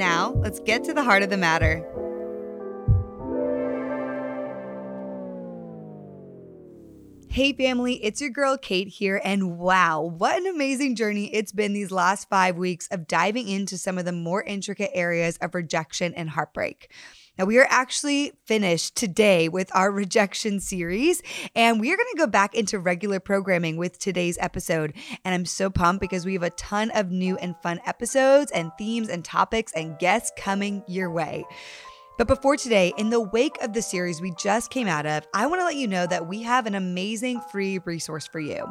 Now, let's get to the heart of the matter. Hey, family, it's your girl Kait here. And wow, what an amazing journey it's been these last five weeks of diving into some of the more intricate areas of rejection and heartbreak. Now, we are actually finished today with our rejection series, and we are going to go back into regular programming with today's episode. And I'm so pumped because we have a ton of new and fun episodes and themes and topics and guests coming your way. But before today, in the wake of the series we just came out of, I want to let you know that we have an amazing free resource for you.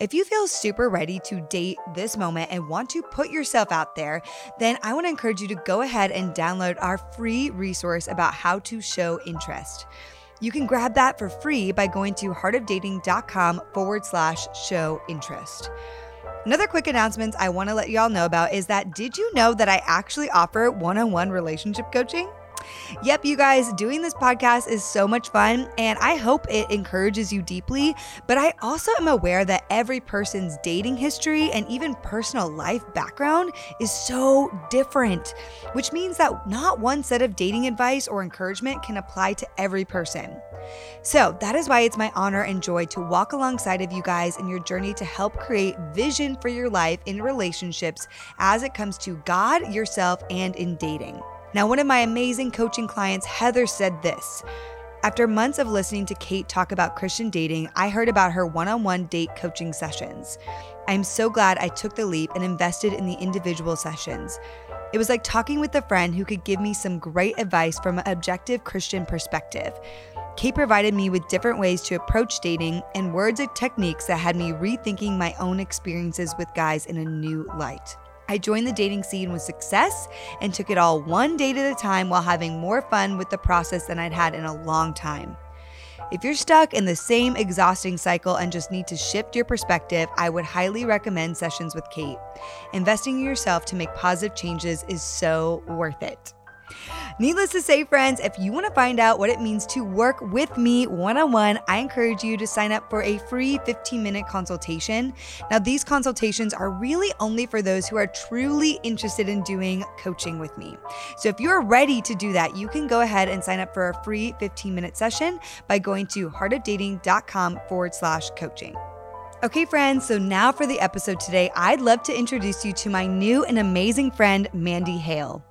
If you feel super ready to date this moment and want to put yourself out there, then I want to encourage you to go ahead and download our free resource about how to show interest. You can grab that for free by going to heartofdating.com forward slash show interest. Another quick announcement I want to let you all know about is that did you know that I actually offer one on one relationship coaching? Yep, you guys, doing this podcast is so much fun, and I hope it encourages you deeply. But I also am aware that every person's dating history and even personal life background is so different, which means that not one set of dating advice or encouragement can apply to every person. So that is why it's my honor and joy to walk alongside of you guys in your journey to help create vision for your life in relationships as it comes to God, yourself, and in dating. Now, one of my amazing coaching clients, Heather, said this. After months of listening to Kait talk about Christian dating, I heard about her one on one date coaching sessions. I'm so glad I took the leap and invested in the individual sessions. It was like talking with a friend who could give me some great advice from an objective Christian perspective. Kait provided me with different ways to approach dating and words and techniques that had me rethinking my own experiences with guys in a new light. I joined the dating scene with success and took it all one date at a time while having more fun with the process than I'd had in a long time. If you're stuck in the same exhausting cycle and just need to shift your perspective, I would highly recommend sessions with Kait. Investing in yourself to make positive changes is so worth it. Needless to say, friends, if you want to find out what it means to work with me one on one, I encourage you to sign up for a free 15 minute consultation. Now, these consultations are really only for those who are truly interested in doing coaching with me. So, if you're ready to do that, you can go ahead and sign up for a free 15 minute session by going to heartofdating.com forward slash coaching. Okay, friends, so now for the episode today, I'd love to introduce you to my new and amazing friend, Mandy Hale.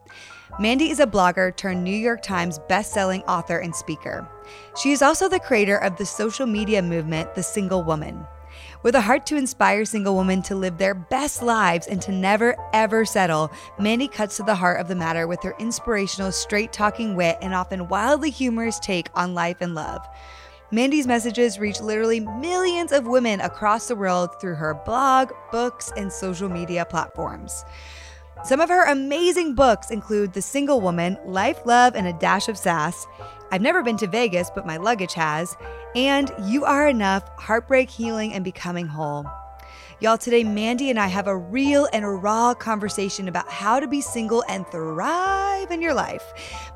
Mandy is a blogger turned New York Times best-selling author and speaker. She is also the creator of the social media movement, The Single Woman. With a heart to inspire single women to live their best lives and to never, ever settle, Mandy cuts to the heart of the matter with her inspirational, straight talking wit and often wildly humorous take on life and love. Mandy's messages reach literally millions of women across the world through her blog, books, and social media platforms. Some of her amazing books include The Single Woman, Life, Love, and a Dash of Sass. I've never been to Vegas, but my luggage has. And You Are Enough Heartbreak, Healing, and Becoming Whole. Y'all, today Mandy and I have a real and raw conversation about how to be single and thrive in your life.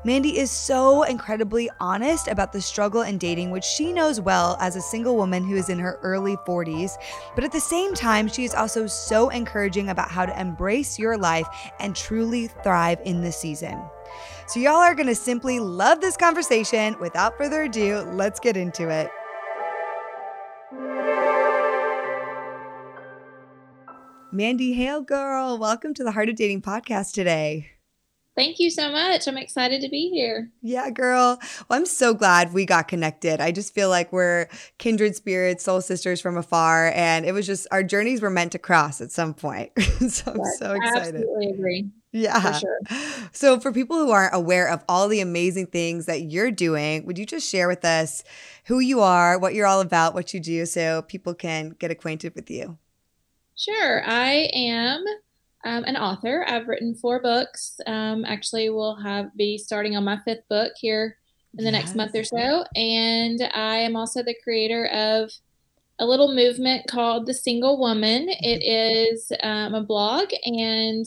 Mandy is so incredibly honest about the struggle in dating, which she knows well as a single woman who is in her early 40s. But at the same time, she is also so encouraging about how to embrace your life and truly thrive in this season. So, y'all are gonna simply love this conversation. Without further ado, let's get into it. Mandy Hale, girl, welcome to the Heart of Dating podcast today. Thank you so much. I'm excited to be here. Yeah, girl. Well, I'm so glad we got connected. I just feel like we're kindred spirits, soul sisters from afar, and it was just our journeys were meant to cross at some point. so I'm yes, so excited. I absolutely agree. Yeah. For sure. So, for people who aren't aware of all the amazing things that you're doing, would you just share with us who you are, what you're all about, what you do, so people can get acquainted with you? Sure. I am um, an author. I've written four books. Um, actually, we'll have be starting on my fifth book here in the yes. next month or so. And I am also the creator of a little movement called The Single Woman. It is um, a blog and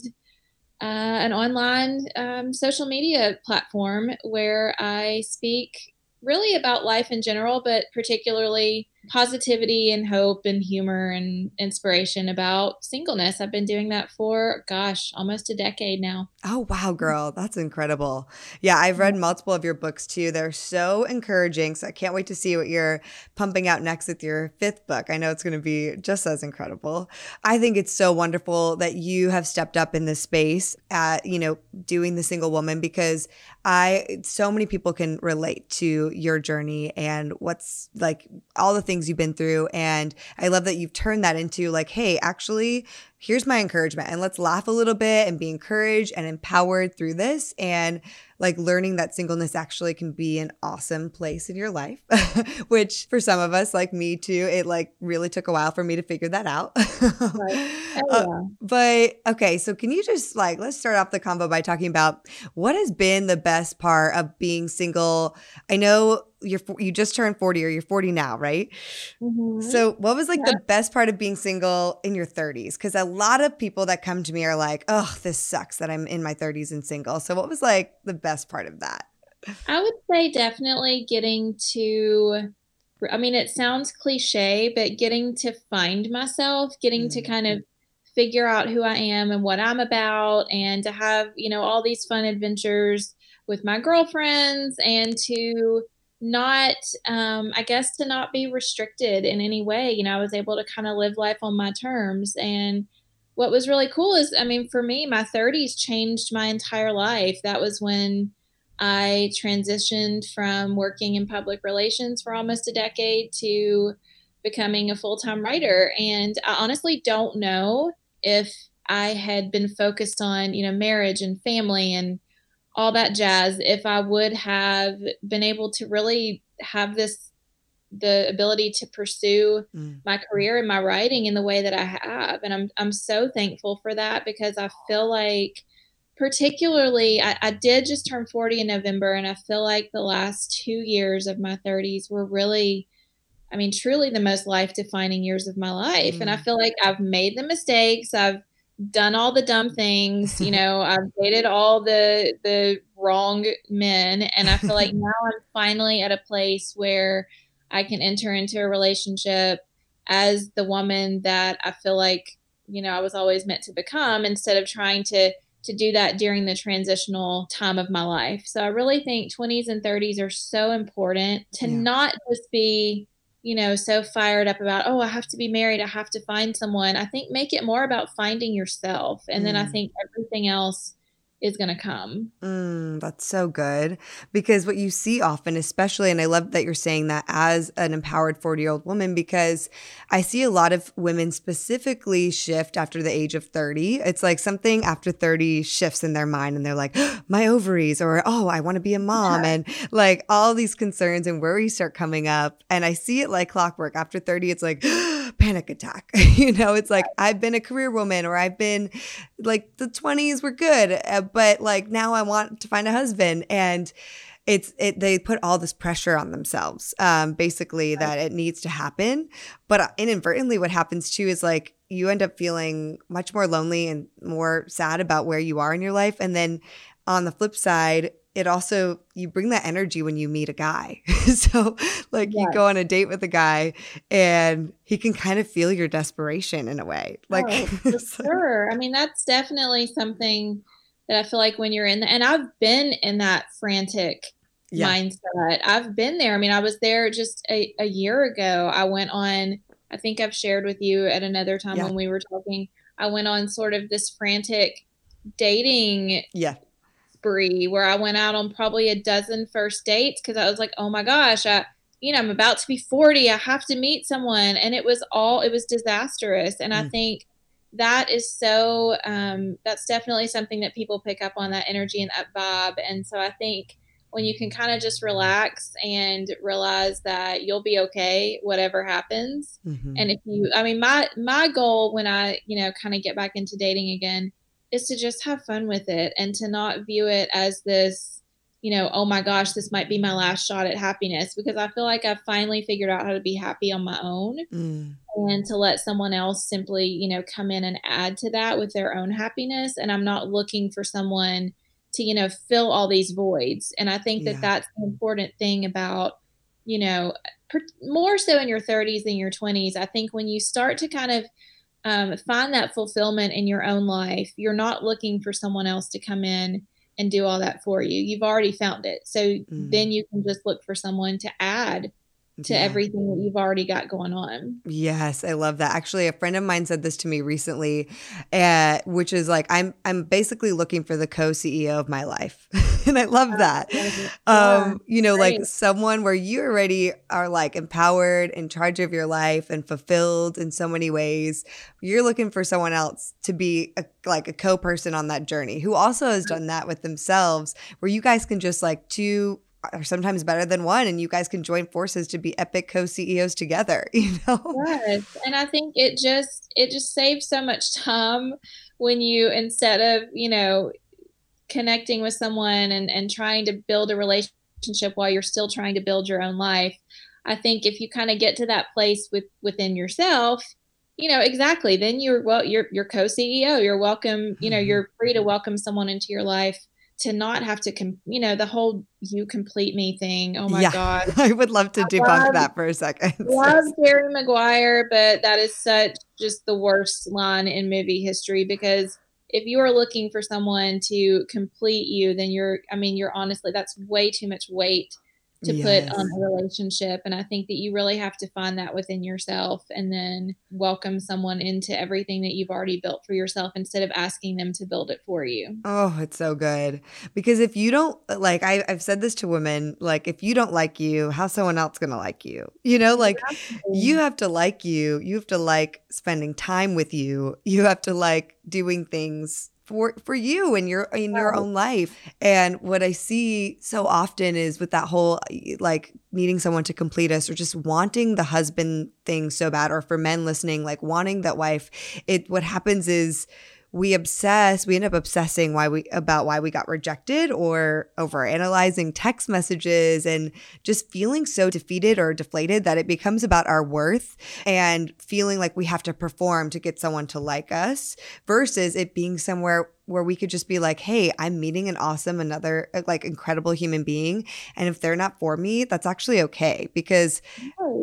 uh, an online um, social media platform where I speak really about life in general, but particularly positivity and hope and humor and inspiration about singleness. I've been doing that for, gosh, almost a decade now. Oh, wow, girl. That's incredible. Yeah, I've read multiple of your books too. They're so encouraging. So I can't wait to see what you're pumping out next with your fifth book. I know it's going to be just as incredible. I think it's so wonderful that you have stepped up in this space at, you know, doing the single woman because I, so many people can relate to your journey and what's like all the things things you've been through. And I love that you've turned that into like, hey, actually, here's my encouragement and let's laugh a little bit and be encouraged and empowered through this. And like learning that singleness actually can be an awesome place in your life, which for some of us, like me too, it like really took a while for me to figure that out. right. oh, uh, yeah. uh, but okay, so can you just like, let's start off the convo by talking about what has been the best part of being single? I know you're you just turned 40 or you're 40 now, right? Mm-hmm. So what was like yeah. the best part of being single in your 30s? Because a lot of people that come to me are like, oh, this sucks that I'm in my 30s and single. So what was like the best part of that? I would say definitely getting to, I mean, it sounds cliche, but getting to find myself, getting mm-hmm. to kind of figure out who I am and what I'm about, and to have, you know, all these fun adventures with my girlfriends and to not um i guess to not be restricted in any way you know i was able to kind of live life on my terms and what was really cool is i mean for me my 30s changed my entire life that was when I transitioned from working in public relations for almost a decade to becoming a full time writer. And I honestly don't know if I had been focused on, you know, marriage and family and all that jazz, if I would have been able to really have this the ability to pursue mm. my career and my writing in the way that I have. And I'm I'm so thankful for that because I feel like particularly I, I, did just turn 40 in november and i feel like the last two years of my 30s were really i mean truly the most life defining years of my life mm. and i mm. feel like i've made the mistakes i've done all the dumb things you know i've dated all the the wrong men and i feel like now i'm finally at a place where i can enter into a relationship as the woman that i feel like you know i was always meant to become instead of trying to to do that during the transitional time of my life. So I really think 20s and 30s are so important to yeah. not just be, you know, so fired up about, oh, I have to be married, I have to find someone. I think make it more about finding yourself. And mm. then I think everything else is going to come. Mm, that's so good. Because what you see often, especially, and I love that you're saying that as an empowered 40 year old woman, because I see a lot of women specifically shift after the age of 30. It's like something after 30 shifts in their mind, and they're like, my ovaries, or oh, I want to be a mom. Yeah. And like all these concerns and worries start coming up. And I see it like clockwork. After 30, it's like, panic attack. you know, it's like I've been a career woman or I've been like the 20s were good, uh, but like now I want to find a husband and it's it they put all this pressure on themselves um basically right. that it needs to happen but uh, inadvertently what happens too is like you end up feeling much more lonely and more sad about where you are in your life and then on the flip side it also you bring that energy when you meet a guy. so like yes. you go on a date with a guy and he can kind of feel your desperation in a way. Like oh, for sure. I mean that's definitely something that I feel like when you're in the, and I've been in that frantic yeah. mindset. I've been there. I mean, I was there just a, a year ago. I went on I think I've shared with you at another time yeah. when we were talking. I went on sort of this frantic dating yeah spree where I went out on probably a dozen first dates because I was like, oh my gosh, I, you know, I'm about to be 40. I have to meet someone. And it was all, it was disastrous. And mm. I think that is so, um, that's definitely something that people pick up on that energy and that vibe. And so I think when you can kind of just relax and realize that you'll be okay whatever happens mm-hmm. and if you i mean my my goal when i you know kind of get back into dating again is to just have fun with it and to not view it as this, you know, oh my gosh, this might be my last shot at happiness because I feel like I've finally figured out how to be happy on my own mm. and to let someone else simply, you know, come in and add to that with their own happiness. And I'm not looking for someone to, you know, fill all these voids. And I think that yeah. that's an important thing about, you know, per- more so in your 30s than your 20s. I think when you start to kind of um, find that fulfillment in your own life. You're not looking for someone else to come in and do all that for you. You've already found it. So mm. then you can just look for someone to add to yeah. everything that you've already got going on. Yes, I love that. Actually, a friend of mine said this to me recently, uh, which is like I'm I'm basically looking for the co-CEO of my life, and I love that. Um, you know, Great. like someone where you already are like empowered, in charge of your life, and fulfilled in so many ways. You're looking for someone else to be a, like a co-person on that journey who also has done that with themselves, where you guys can just like two are sometimes better than one and you guys can join forces to be epic co-CEOs together, you know? Yes. And I think it just it just saves so much time when you instead of, you know, connecting with someone and, and trying to build a relationship while you're still trying to build your own life. I think if you kind of get to that place with within yourself, you know, exactly, then you're well, you're you're co-CEO. You're welcome, you know, mm-hmm. you're free to welcome someone into your life to not have to, com- you know, the whole "you complete me" thing. Oh my yeah, god, I would love to debunk love, that for a second. love Jerry Maguire, but that is such just the worst line in movie history because if you are looking for someone to complete you, then you're, I mean, you're honestly that's way too much weight to yes. put on a relationship. And I think that you really have to find that within yourself and then welcome someone into everything that you've already built for yourself instead of asking them to build it for you. Oh, it's so good. Because if you don't like I, have said this to women, like if you don't like you, how's someone else gonna like you? You know, like exactly. you have to like you, you have to like spending time with you, you have to like doing things for for you and your in your own life. And what I see so often is with that whole like needing someone to complete us or just wanting the husband thing so bad or for men listening like wanting that wife, it what happens is we obsess we end up obsessing why we about why we got rejected or over analyzing text messages and just feeling so defeated or deflated that it becomes about our worth and feeling like we have to perform to get someone to like us versus it being somewhere where we could just be like, hey, I'm meeting an awesome, another uh, like incredible human being. And if they're not for me, that's actually okay because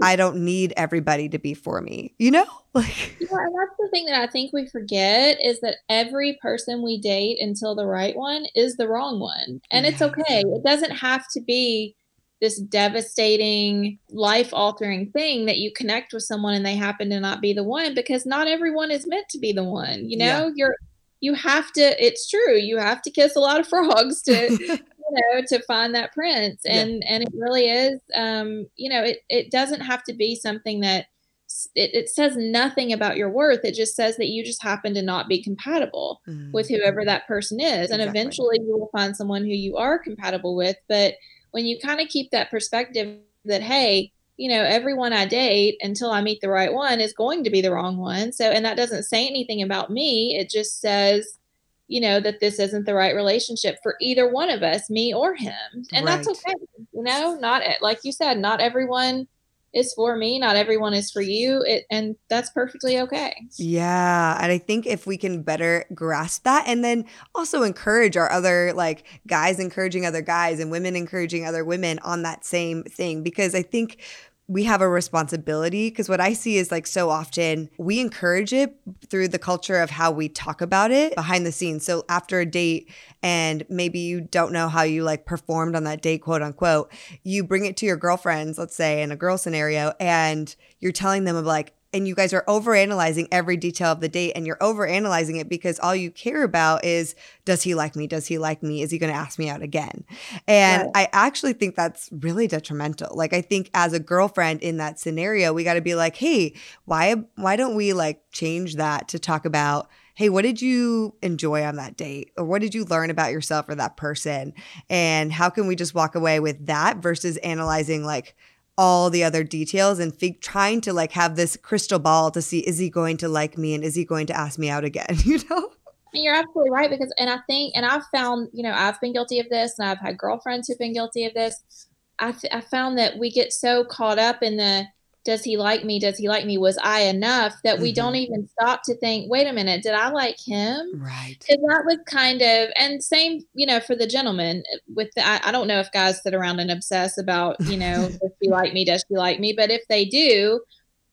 I don't need everybody to be for me, you know? Like, yeah, and that's the thing that I think we forget is that every person we date until the right one is the wrong one. And it's okay. It doesn't have to be this devastating, life altering thing that you connect with someone and they happen to not be the one because not everyone is meant to be the one. You know, yeah. you're you have to it's true you have to kiss a lot of frogs to you know to find that prince. And yeah. and it really is um you know it it doesn't have to be something that it, it says nothing about your worth. It just says that you just happen to not be compatible mm-hmm. with whoever that person is. And eventually you will find someone who you are compatible with. But when you kind of keep that perspective that hey you know, everyone I date until I meet the right one is going to be the wrong one. So, and that doesn't say anything about me. It just says, you know, that this isn't the right relationship for either one of us, me or him. And right. that's okay. You know, not like you said, not everyone is for me not everyone is for you it, and that's perfectly okay. Yeah and i think if we can better grasp that and then also encourage our other like guys encouraging other guys and women encouraging other women on that same thing because i think we have a responsibility because what I see is like so often we encourage it through the culture of how we talk about it behind the scenes. So after a date and maybe you don't know how you like performed on that date, quote unquote, you bring it to your girlfriends, let's say in a girl scenario, and you're telling them of like, and you guys are overanalyzing every detail of the date and you're overanalyzing it because all you care about is does he like me? Does he like me? Is he going to ask me out again? And I actually think that's really detrimental. Like I think as a girlfriend in that scenario, we got to be like, "Hey, why why don't we like change that to talk about hey, what did you enjoy on that date? Or what did you learn about yourself or that person? And how can we just walk away with that versus analyzing like all the other details and fig- trying to like have this crystal ball to see is he going to like me and is he going to ask me out again you know you're absolutely right because, and I think, and I've found, you know, I've been guilty of this, and I've had girlfriends who've been guilty of this. I, th- I found that we get so caught up in the does he like me? Does he like me? Was I enough that we mm-hmm. don't even stop to think, wait a minute, did I like him? Right. Because that was kind of, and same, you know, for the gentleman with the, I, I don't know if guys sit around and obsess about, you know, does she like me? Does she like me? But if they do,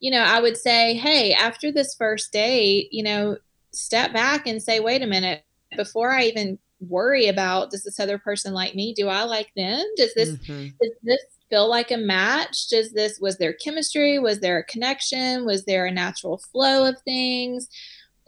you know, I would say, hey, after this first date, you know, step back and say, wait a minute, before I even worry about does this other person like me? Do I like them? Does this mm-hmm. does this feel like a match? Does this was there chemistry? Was there a connection? Was there a natural flow of things?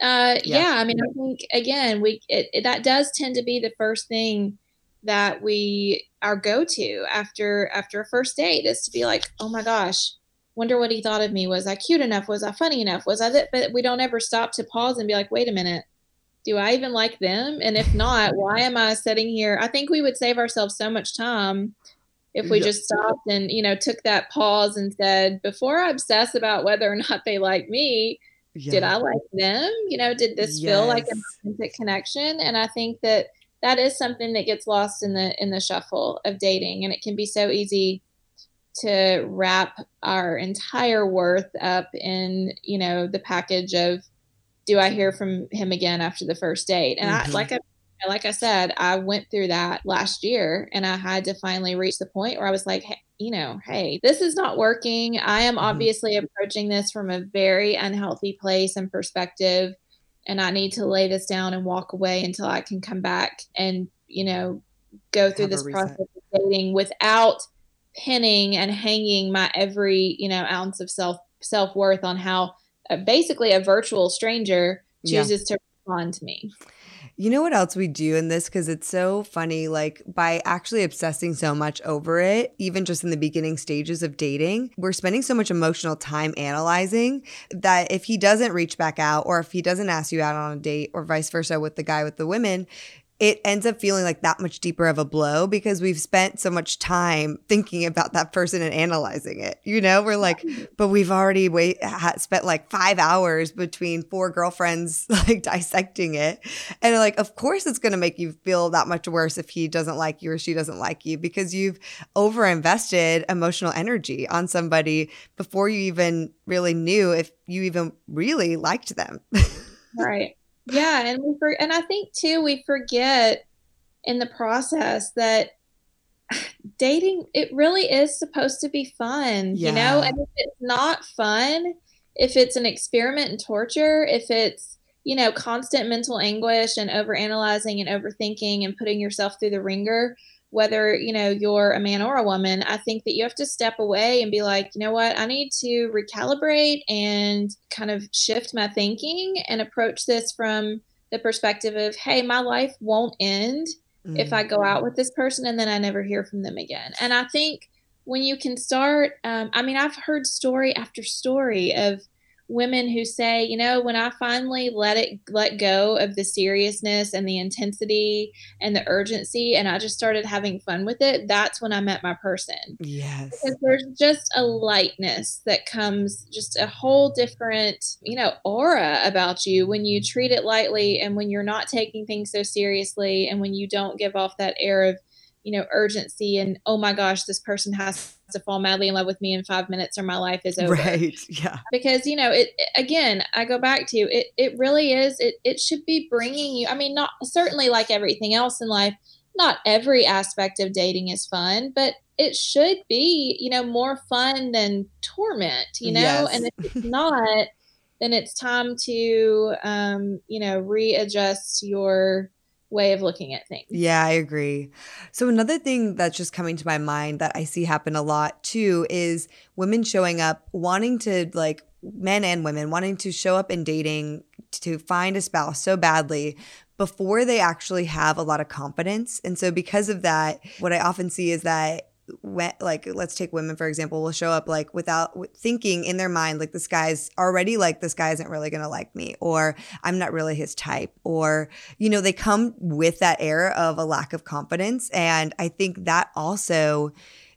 Uh, yeah. yeah. I mean, I think again, we it, it, that does tend to be the first thing that we our go to after after a first date is to be like, oh my gosh, wonder what he thought of me. Was I cute enough? Was I funny enough? Was I that? But we don't ever stop to pause and be like, wait a minute. Do I even like them? And if not, why am I sitting here? I think we would save ourselves so much time if we yeah. just stopped and you know took that pause and said before i obsess about whether or not they like me yeah. did i like them you know did this yes. feel like an authentic connection and i think that that is something that gets lost in the in the shuffle of dating and it can be so easy to wrap our entire worth up in you know the package of do i hear from him again after the first date and mm-hmm. i like i like I said, I went through that last year and I had to finally reach the point where I was like, hey, you know, hey, this is not working. I am mm-hmm. obviously approaching this from a very unhealthy place and perspective. And I need to lay this down and walk away until I can come back and, you know, go through this process of dating without pinning and hanging my every, you know, ounce of self self worth on how uh, basically a virtual stranger chooses yeah. to respond to me. You know what else we do in this? Because it's so funny. Like, by actually obsessing so much over it, even just in the beginning stages of dating, we're spending so much emotional time analyzing that if he doesn't reach back out or if he doesn't ask you out on a date or vice versa with the guy with the women, it ends up feeling like that much deeper of a blow because we've spent so much time thinking about that person and analyzing it. You know, we're like, but we've already wait spent like five hours between four girlfriends like dissecting it, and like, of course, it's going to make you feel that much worse if he doesn't like you or she doesn't like you because you've over invested emotional energy on somebody before you even really knew if you even really liked them. right. Yeah, and we for, and I think too we forget in the process that dating it really is supposed to be fun, yeah. you know? And if it's not fun, if it's an experiment in torture, if it's you know constant mental anguish and over analyzing and overthinking and putting yourself through the ringer, whether you know you're a man or a woman i think that you have to step away and be like you know what i need to recalibrate and kind of shift my thinking and approach this from the perspective of hey my life won't end mm-hmm. if i go out with this person and then i never hear from them again and i think when you can start um, i mean i've heard story after story of women who say, you know, when I finally let it let go of the seriousness and the intensity and the urgency and I just started having fun with it, that's when I met my person. Yes. Because there's just a lightness that comes just a whole different, you know, aura about you when you treat it lightly and when you're not taking things so seriously and when you don't give off that air of you know urgency and oh my gosh this person has to fall madly in love with me in five minutes or my life is over. Right yeah. Because you know it again i go back to it it really is it, it should be bringing you i mean not certainly like everything else in life not every aspect of dating is fun but it should be you know more fun than torment you know? Yes. and if it's not then it's time to um you know readjust your way of looking at things. Yeah, I agree. So, another thing that's just coming to my mind that I see happen a lot too is women showing up wanting to, like, men and women wanting to show up in dating to find a spouse so badly before they actually have a lot of confidence. And so, because of that, what I often see is that when, like let's take women for example will show up like without thinking in their mind like this guy's already like this guy isn't really gonna like me or i'm not really his type or you know they come with that air of a lack of confidence and i think that also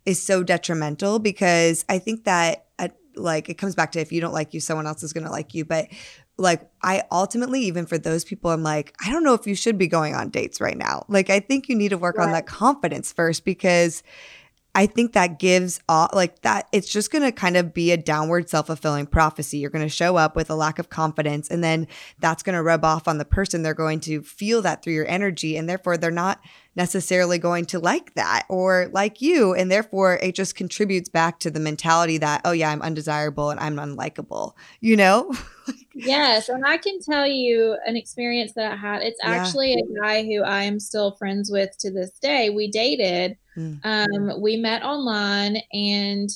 is so detrimental because i think that uh, like it comes back to if you don't like you someone else is gonna like you but like I ultimately even for those people I'm like I don't know if you should be going on dates right now. Like I think you need to work right. on that confidence first because I think that gives all like that it's just going to kind of be a downward self-fulfilling prophecy. You're going to show up with a lack of confidence and then that's going to rub off on the person. They're going to feel that through your energy and therefore they're not necessarily going to like that or like you and therefore it just contributes back to the mentality that oh yeah, I'm undesirable and I'm unlikable, you know? yes, and I can tell you an experience that I had. It's actually yeah. a guy who I am still friends with to this day. We dated Mm. Um, we met online and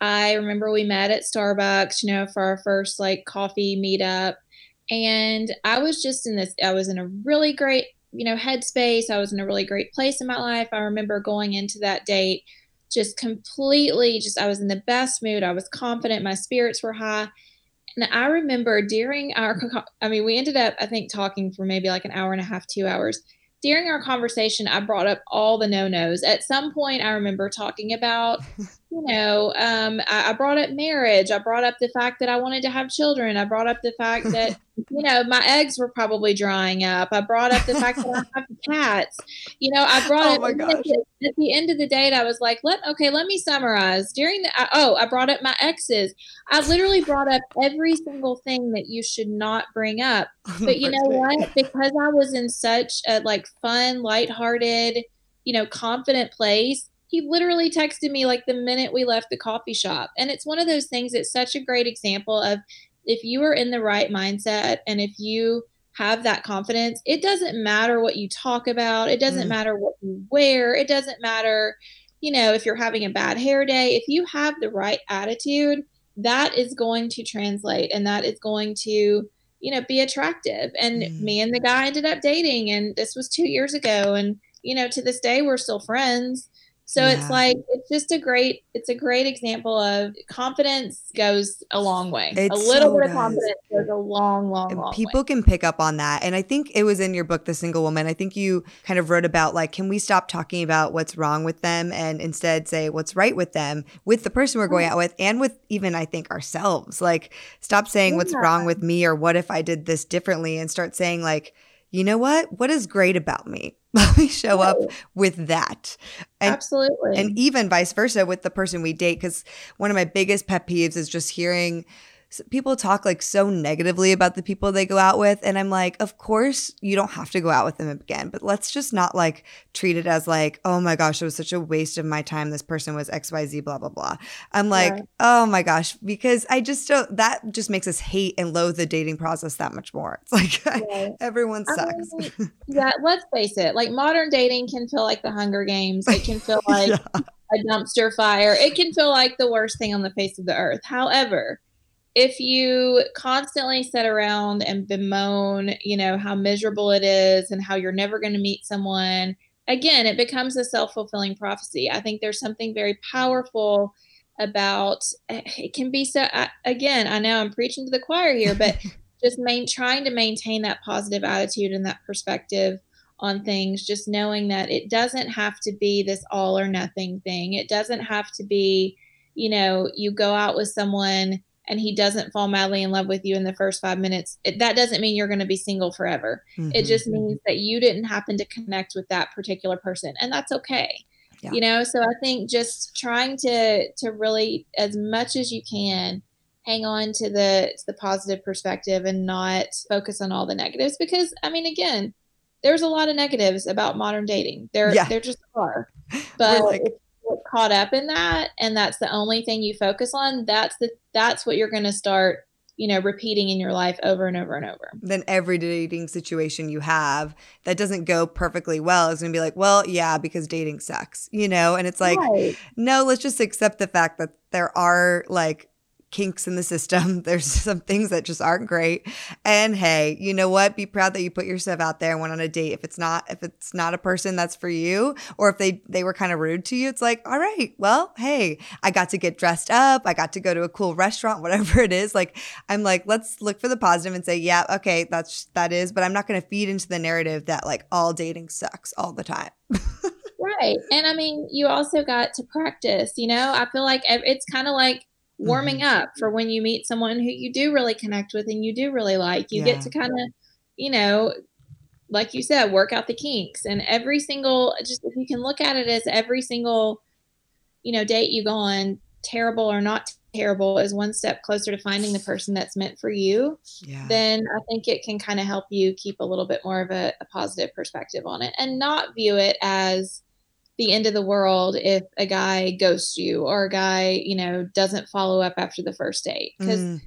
I remember we met at Starbucks, you know, for our first like coffee meetup. And I was just in this, I was in a really great, you know, headspace. I was in a really great place in my life. I remember going into that date just completely, just, I was in the best mood. I was confident. My spirits were high. And I remember during our, I mean, we ended up, I think, talking for maybe like an hour and a half, two hours during our conversation, I brought up all the no nos. At some point, I remember talking about, you know, um, I, I, brought up marriage. I brought up the fact that I wanted to have children. I brought up the fact that, you know, my eggs were probably drying up. I brought up the fact that I have cats. You know, I brought oh up my gosh. at the end of the date, I was like, let okay, let me summarize. During the I, oh, I brought up my exes. I literally brought up every single thing that you should not bring up. But you know what? Because I was in such a like fun, lighthearted, you know, confident place he literally texted me like the minute we left the coffee shop. And it's one of those things, it's such a great example of if you are in the right mindset and if you have that confidence, it doesn't matter what you talk about, it doesn't mm. matter what you wear, it doesn't matter, you know, if you're having a bad hair day. If you have the right attitude, that is going to translate and that is going to you know be attractive and mm. me and the guy ended up dating and this was two years ago and you know to this day we're still friends so yeah. it's like it's just a great it's a great example of confidence goes a long way. It a little so bit does. of confidence goes a long, long, long People way. can pick up on that. And I think it was in your book, The Single Woman. I think you kind of wrote about like, can we stop talking about what's wrong with them and instead say what's right with them, with the person we're going mm-hmm. out with, and with even I think ourselves. Like stop saying yeah. what's wrong with me or what if I did this differently and start saying like, you know what? What is great about me? Let me show right. up with that. And, Absolutely. And even vice versa with the person we date. Because one of my biggest pet peeves is just hearing people talk like so negatively about the people they go out with and i'm like of course you don't have to go out with them again but let's just not like treat it as like oh my gosh it was such a waste of my time. This person was xyz blah blah blah i'm like yeah. oh my gosh because i just don't that just makes us hate and loathe the dating process that much more. It's like yeah. everyone sucks. I mean, yeah let's face it like modern dating can feel like the hunger games. It can feel like yeah. a dumpster fire. It can feel like the worst thing on the face of the earth. However if you constantly sit around and bemoan, you know, how miserable it is and how you're never going to meet someone, again, it becomes a self fulfilling prophecy. I think there's something very powerful about eh, it can be so again i know i'm preaching to the choir here but just main trying to maintain that positive attitude and that perspective on things just knowing that it doesn't have to be this all or nothing thing it doesn't have to be you know you go out with someone and he doesn't fall madly in love with you in the first five minutes, it, that doesn't mean you're going to be single forever. Mm-hmm. It just means that you didn't happen to connect with that particular person, and that's okay. Yeah. You know, so I think just trying to to really as much as you can hang on to the to the positive perspective and not focus on all the negatives because I mean again, there's a lot of negatives about modern dating. There yeah. there just are. But like, caught up in that and that's the only thing you focus on, that's the that's what you're going to start you know, repeating in your life over and over and over. Then every dating situation you have that doesn't go perfectly well is going to be like, well, yeah, because dating sucks, you know? And it's like, right. no, let's just accept the fact that there are like kinks in the system. There's some things that just aren't great. And hey, you know what? Be proud that you put yourself out there and went on a date. If it's not if it's not a person that's for you or if they they were kind of rude to you, it's like, "All right, well, hey, I got to get dressed up. I got to go to a cool restaurant, whatever it is." Like I'm like, "Let's look for the positive and say, yeah, okay, that's that is, but I'm not going to feed into the narrative that like all dating sucks all the time." right. And I mean, you also got to practice, you know? I feel like it's kind of like warming mm-hmm. up for when you meet someone who you do really connect with and you do really like. You yeah. get to kind of, you know, like you said, work out the kinks. And every single, just if you can look at it as every single, you know, date you go on, terrible or not terrible, is one step closer to finding the person that's meant for you, yeah. then I think it can kind of help you keep a little bit more of a, a positive perspective on it and not view it as, the end of the world if a guy ghosts you or a guy, you know, doesn't follow up after the first date. Because mm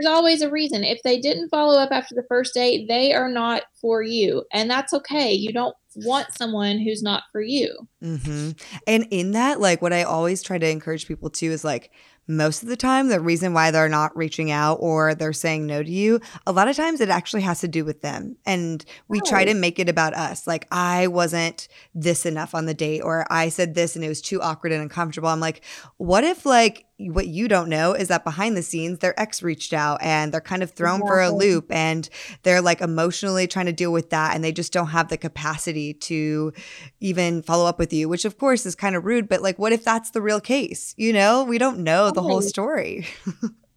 there's always a reason. If they didn't follow up after the first date, they are not for you. And that's okay. You don't want someone who's not for you. Mm-hmm. And in that, like, what I always try to encourage people to is like, most of the time, the reason why they're not reaching out or they're saying no to you, a lot of times it actually has to do with them. And we oh. try to make it about us. Like, I wasn't this enough on the date, or I said this and it was too awkward and uncomfortable. I'm like, what if, like, what you don't know is that behind the scenes, their ex reached out and they're kind of thrown for a loop and they're like emotionally trying to deal with that. And they just don't have the capacity to even follow up with you, which of course is kind of rude. But like, what if that's the real case? You know, we don't know the whole story.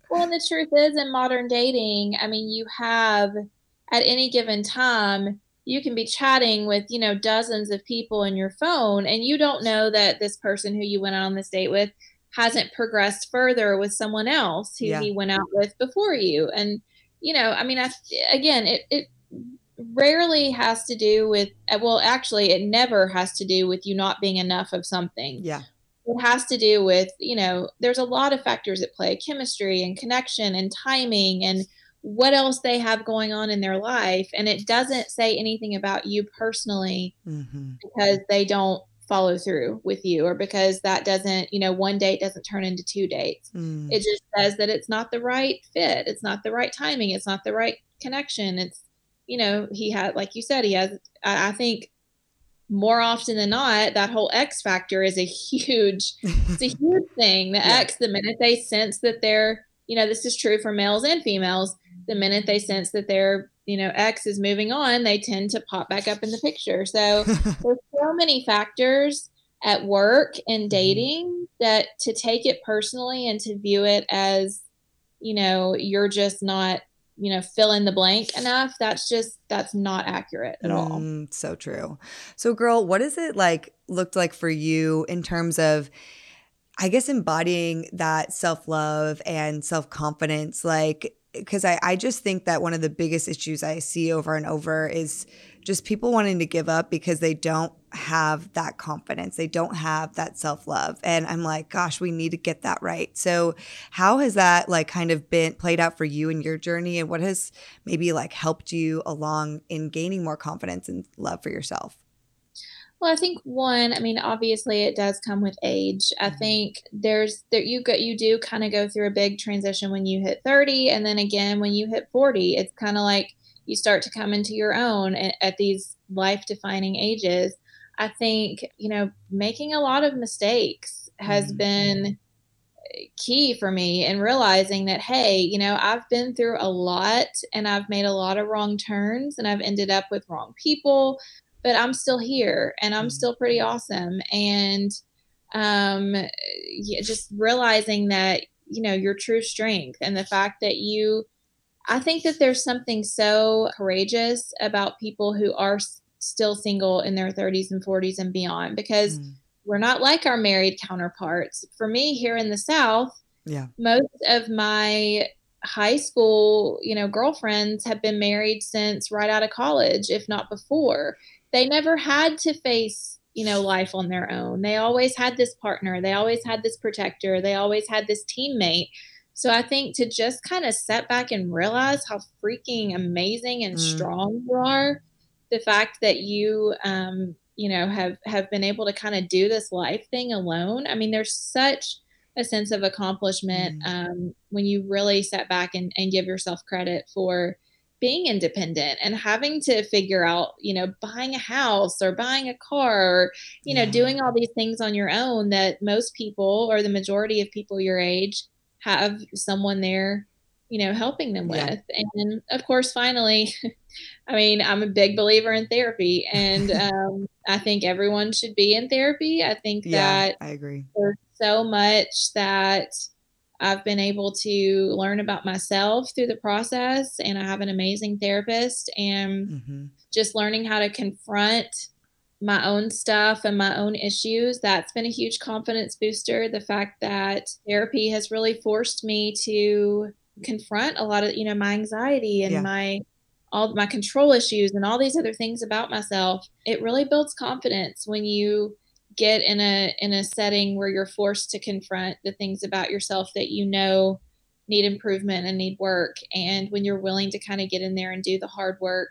well, and the truth is, in modern dating, I mean, you have at any given time, you can be chatting with you know dozens of people in your phone and you don't know that this person who you went on this date with hasn't progressed further with someone else who yeah. he went out with before you. And, you know, I mean, I, again, it, it rarely has to do with, well, actually, it never has to do with you not being enough of something. Yeah. It has to do with, you know, there's a lot of factors at play chemistry and connection and timing and what else they have going on in their life. And it doesn't say anything about you personally mm-hmm. because they don't follow through with you or because that doesn't you know one date doesn't turn into two dates. Mm. it just says that it's not the right fit. It's not the right timing. It's not the right connection. It's you know he had like you said he has i, I think more often than not that whole x factor is a huge it's a huge thing. The yeah. x the minute they sense that they're you know this is true for males and females the minute they sense that they're you know X is moving on, they tend to pop back up in the picture. So there's so many factors at work and mm-hmm. dating that to take it personally and to view it as you know you're just not you know fill in the blank enough that's just that's not accurate at all mm, so true so girl what is it like looked like for you in terms of i guess embodying that self-love and self-confidence like because I, I just think that one of the biggest issues I see over and over is just people wanting to give up because they don't have that confidence. They don't have that self love. And I'm like, gosh, we need to get that right. So, how has that like kind of been played out for you in your journey? And what has maybe like helped you along in gaining more confidence and love for yourself? Well, I think one, I mean, obviously it does come with age. I mm-hmm. think there's there you go you do kind of go through a big transition when you hit 30 and then again when you hit 40. It's kind of like you start to come into your own at, at these life defining ages. I think, you know, making a lot of mistakes has mm-hmm. been key for me and realizing that hey you know i've been through a lot and i've made a lot of wrong turns and i've ended up with wrong people but I'm still here and I'm mm-hmm. still pretty awesome. And um, yeah, just realizing that, you know, your true strength and the fact that you, I think that there's something so courageous about people who are still single in their 30s and 40s and beyond because mm. we're not like our married counterparts. For me here in the South, yeah. Most of my high school, you know, girlfriends have been married since right out of college, if not before they never had to face you know life on their own they always had this partner they always had this protector they always had this teammate so i think to just kind of step back and realize how freaking amazing and mm. strong you are the fact that you um you know have have been able to kind of do this life thing alone i mean there's such a sense of accomplishment mm. um, when you really step back and, and give yourself credit for being independent and having to figure out, you know, buying a house or buying a car or, you yeah. know, doing all these things on your own that most people or the majority of people your age have someone there, you know, helping them yeah. with. And of course, finally, I mean, I'm a big believer in therapy and um, I think everyone should be in therapy. I think yeah, that I agree. There's so much that I've been able to learn about myself through the process, and I have an amazing therapist, and mm-hmm. just learning how to confront my own stuff and my own issues. That's been a huge confidence booster. The fact that therapy has really forced me to confront a lot of, you know, my anxiety and yeah. my all my control issues and all these other things about myself. It really builds confidence when you get in a in a setting where you're forced to confront the things about yourself that you know need improvement and need work and when you're willing to kind of get in there and do the hard work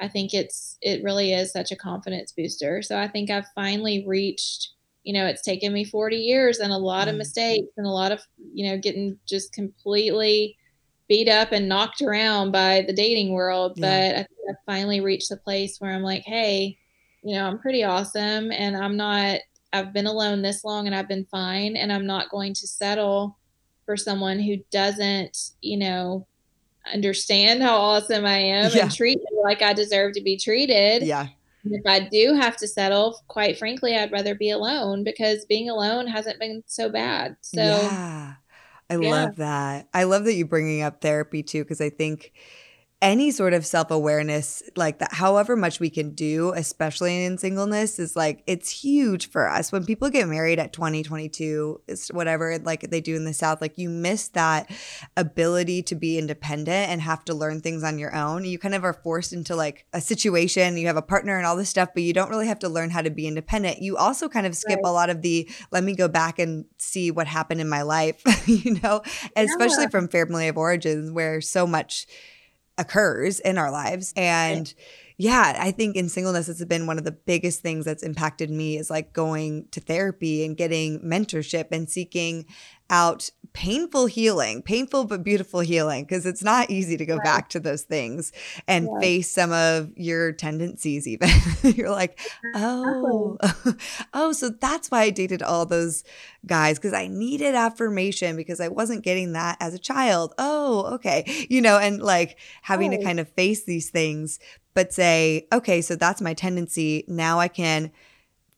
I think it's it really is such a confidence booster. So I think I've finally reached, you know, it's taken me 40 years and a lot of mm. mistakes and a lot of, you know, getting just completely beat up and knocked around by the dating world. Yeah. But I think I've finally reached the place where I'm like, hey, you know, I'm pretty awesome and I'm not I've been alone this long and I've been fine and I'm not going to settle for someone who doesn't, you know, understand how awesome I am yeah. and treat me like I deserve to be treated. Yeah. And if I do have to settle, quite frankly, I'd rather be alone because being alone hasn't been so bad. So, yeah, I yeah. love that. I love that you bringing up therapy too, because I think any sort of self awareness like that, however much we can do, especially in singleness, is like it's huge for us. When people get married at 20, 22, it's whatever like they do in the South, like you miss that ability to be independent and have to learn things on your own. You kind of are forced into like a situation, you have a partner and all this stuff, but you don't really have to learn how to be independent. You also kind of skip right. a lot of the let me go back and see what happened in my life, you know, especially from family of origins where so much occurs in our lives. And yeah, I think in singleness, it's been one of the biggest things that's impacted me is like going to therapy and getting mentorship and seeking out painful healing, painful but beautiful healing, because it's not easy to go right. back to those things and yeah. face some of your tendencies, even. You're like, oh, oh, so that's why I dated all those guys, because I needed affirmation because I wasn't getting that as a child. Oh, okay. You know, and like having oh. to kind of face these things, but say, okay, so that's my tendency. Now I can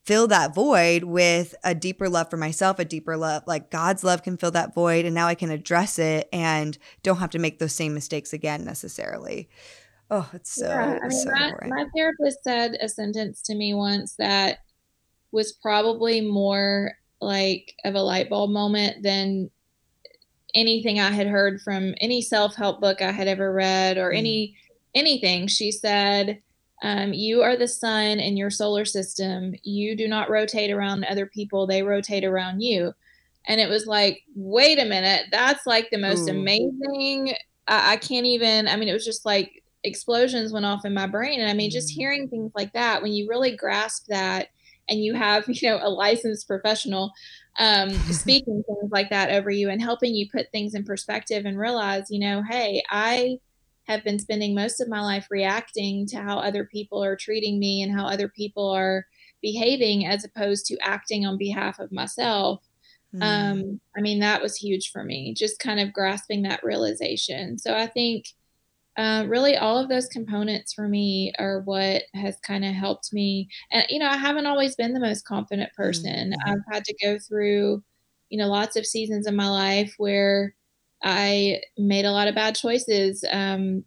fill that void with a deeper love for myself, a deeper love, like God's love can fill that void. And now I can address it and don't have to make those same mistakes again necessarily. Oh, it's so, yeah, I mean, so my, my therapist said a sentence to me once that was probably more like of a light bulb moment than anything I had heard from any self help book I had ever read or mm. any anything. She said, um, you are the sun in your solar system. You do not rotate around other people, they rotate around you. And it was like, wait a minute, that's like the most Ooh. amazing. I, I, can't even, I mean, it was just like explosions went off in my brain. And I mean, just mm. hearing things like that, when you really grasp that and you have, you know, a licensed professional um, speaking things like that over you and helping you put things in perspective and realize, you know, hey, I have been spending most of my life reacting to how other people are treating me and how other people are behaving as opposed to acting on behalf of myself. Mm. Um, I mean, that was huge for me, just kind of grasping that realization. So I think uh, really all of those components for me are what has kind of helped me. And, you know, I haven't always been the most confident person. Mm. I've had to go through, you know, lots of seasons in my life where, I made a lot of bad choices um,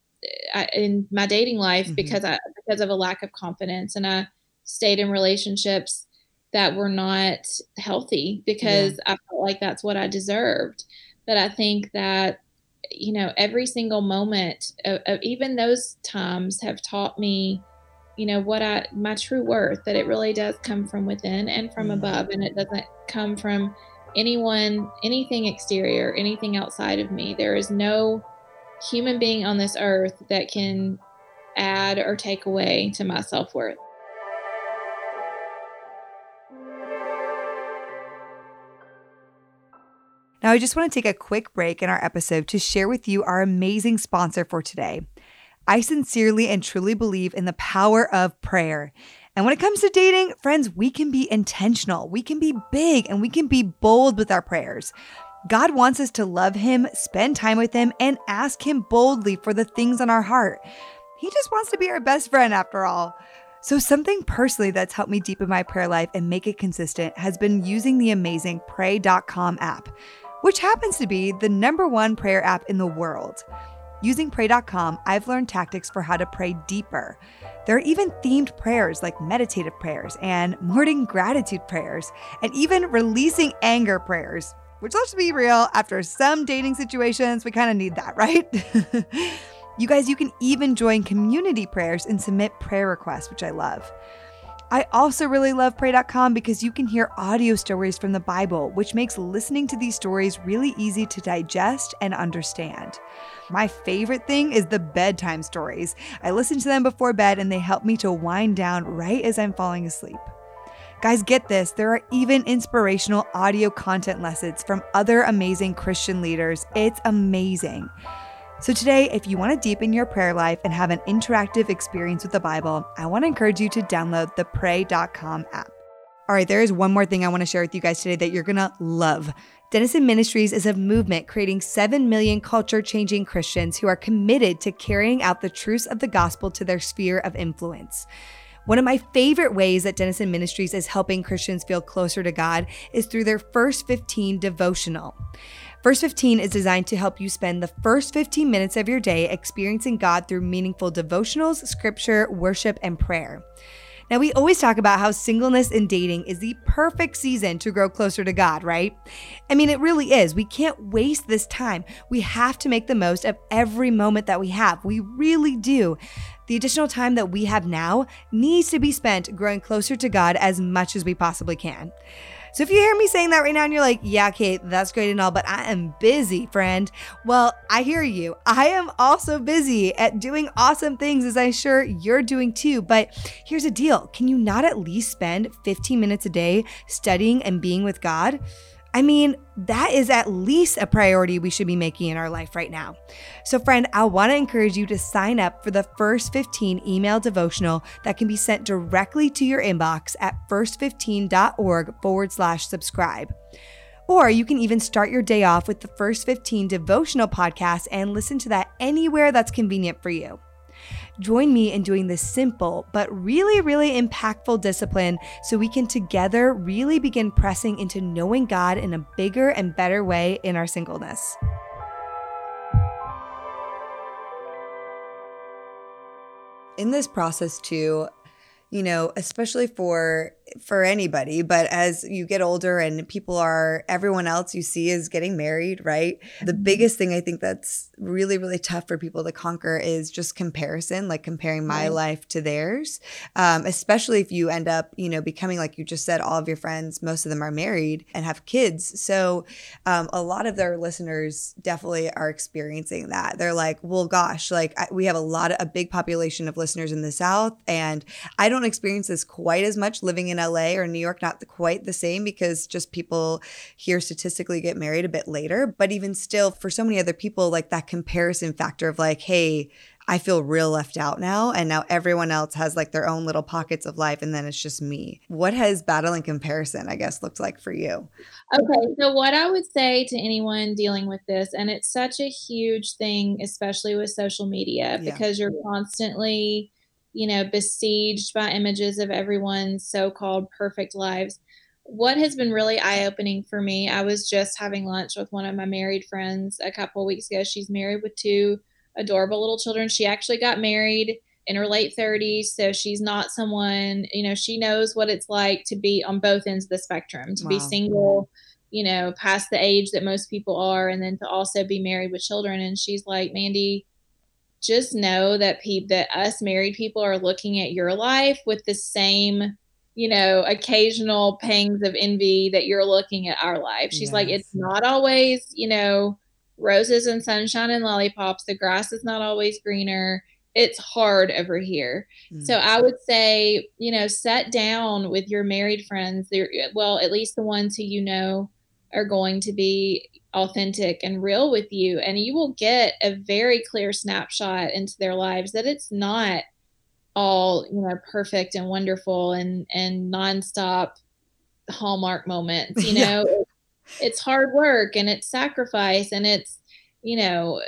in my dating life mm-hmm. because I because of a lack of confidence, and I stayed in relationships that were not healthy because yeah. I felt like that's what I deserved. But I think that you know every single moment of, of even those times have taught me you know what i my true worth that it really does come from within and from mm-hmm. above and it doesn't come from anyone, anything exterior, anything outside of me. There is no human being on this earth that can add or take away to my self worth. Now, I just want to take a quick break in our episode to share with you our amazing sponsor for today. I sincerely and truly believe in the power of prayer. And when it comes to dating, friends, we can be intentional, we can be big, and we can be bold with our prayers. God wants us to love Him, spend time with Him, and ask Him boldly for the things on our heart. He just wants to be our best friend after all. So, something personally that's helped me deepen my prayer life and make it consistent has been using the amazing Pray.com app which happens to be the number one prayer app in the world. Using Pray.com, I've learned tactics for how to pray deeper. There are even themed prayers like meditative prayers and morning gratitude prayers, and even releasing anger prayers, which let's be real, after some dating situations, we kind of need that, right? you guys, you can even join community prayers and submit prayer requests, which I love. I also really love Pray.com because you can hear audio stories from the Bible, which makes listening to these stories really easy to digest and understand. My favorite thing is the bedtime stories. I listen to them before bed and they help me to wind down right as I'm falling asleep. Guys, get this there are even inspirational audio content lessons from other amazing Christian leaders. It's amazing. So, today, if you want to deepen your prayer life and have an interactive experience with the Bible, I want to encourage you to download the pray.com app. All right, there is one more thing I want to share with you guys today that you're going to love. Denison Ministries is a movement creating 7 million culture changing Christians who are committed to carrying out the truths of the gospel to their sphere of influence. One of my favorite ways that Denison Ministries is helping Christians feel closer to God is through their First 15 devotional. First 15 is designed to help you spend the first 15 minutes of your day experiencing God through meaningful devotionals, scripture, worship, and prayer. Now, we always talk about how singleness and dating is the perfect season to grow closer to God, right? I mean, it really is. We can't waste this time. We have to make the most of every moment that we have. We really do. The additional time that we have now needs to be spent growing closer to God as much as we possibly can. So if you hear me saying that right now and you're like, yeah, Kait, that's great and all, but I am busy, friend. Well, I hear you. I am also busy at doing awesome things, as I'm sure you're doing too. But here's a deal can you not at least spend 15 minutes a day studying and being with God? I mean, that is at least a priority we should be making in our life right now. So, friend, I want to encourage you to sign up for the first 15 email devotional that can be sent directly to your inbox at first15.org forward slash subscribe. Or you can even start your day off with the First 15 devotional podcast and listen to that anywhere that's convenient for you. Join me in doing this simple but really, really impactful discipline so we can together really begin pressing into knowing God in a bigger and better way in our singleness. In this process, too, you know, especially for for anybody, but as you get older and people are everyone else you see is getting married, right? The mm-hmm. biggest thing I think that's really really tough for people to conquer is just comparison, like comparing my right. life to theirs. Um, especially if you end up, you know, becoming like you just said, all of your friends, most of them are married and have kids. So um, a lot of their listeners definitely are experiencing that. They're like, well, gosh, like I, we have a lot of a big population of listeners in the South, and I don't experience this quite as much living in LA or New York, not quite the same because just people here statistically get married a bit later. But even still, for so many other people, like that comparison factor of like, hey, I feel real left out now. And now everyone else has like their own little pockets of life. And then it's just me. What has battling comparison, I guess, looked like for you? Okay. So, what I would say to anyone dealing with this, and it's such a huge thing, especially with social media, yeah. because you're constantly you know, besieged by images of everyone's so called perfect lives. What has been really eye opening for me, I was just having lunch with one of my married friends a couple weeks ago. She's married with two adorable little children. She actually got married in her late 30s. So she's not someone, you know, she knows what it's like to be on both ends of the spectrum, to wow. be single, you know, past the age that most people are, and then to also be married with children. And she's like, Mandy, just know that people that us married people are looking at your life with the same you know occasional pangs of envy that you're looking at our life she's yes. like it's not always you know roses and sunshine and lollipops the grass is not always greener it's hard over here mm. so i would say you know set down with your married friends well at least the ones who you know are going to be authentic and real with you and you will get a very clear snapshot into their lives that it's not all you know perfect and wonderful and and nonstop hallmark moments you know yeah. it's hard work and it's sacrifice and it's you know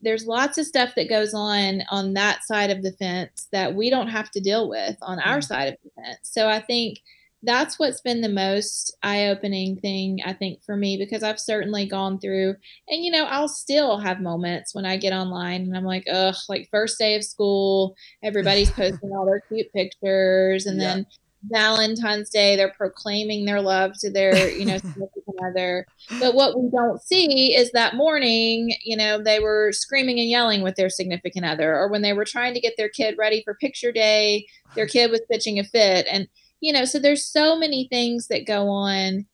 there's lots of stuff that goes on on that side of the fence that we don't have to deal with on our mm. side of the fence so i think that's what's been the most eye-opening thing I think for me because I've certainly gone through and you know I'll still have moments when I get online and I'm like ugh like first day of school everybody's posting all their cute pictures and yeah. then Valentine's Day they're proclaiming their love to their you know significant other but what we don't see is that morning you know they were screaming and yelling with their significant other or when they were trying to get their kid ready for picture day their kid was pitching a fit and you know, so there's so many things that go on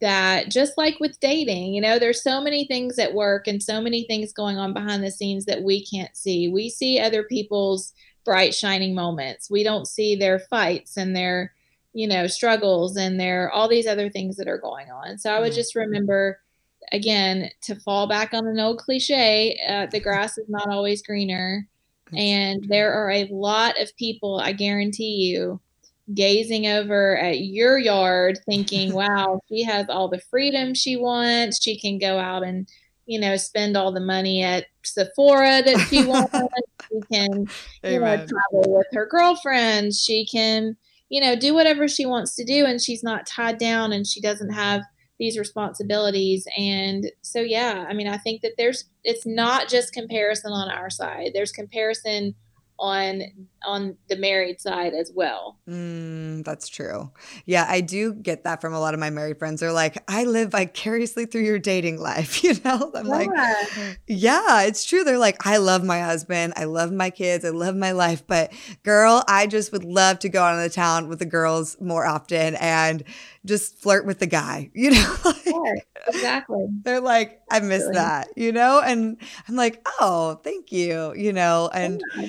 that just like with dating, you know, there's so many things at work and so many things going on behind the scenes that we can't see. We see other people's bright shining moments. We don't see their fights and their, you know, struggles and their all these other things that are going on. So I would mm. just remember again to fall back on an old cliche, uh, the grass is not always greener. And there are a lot of people, I guarantee you, gazing over at your yard thinking, wow, she has all the freedom she wants. She can go out and, you know, spend all the money at Sephora that she wants. she can, you know, travel with her girlfriends. She can, you know, do whatever she wants to do and she's not tied down and she doesn't have these responsibilities. And so, yeah, I mean, I think that there's, it's not just comparison on our side, there's comparison on on the married side as well. Mm, that's true. Yeah, I do get that from a lot of my married friends. They're like, I live vicariously through your dating life. You know, I'm yeah. like, yeah, it's true. They're like, I love my husband. I love my kids. I love my life. But girl, I just would love to go out in the town with the girls more often and just flirt with the guy, you know? yeah, exactly. They're like, I miss really? that, you know? And I'm like, oh, thank you, you know? And, yeah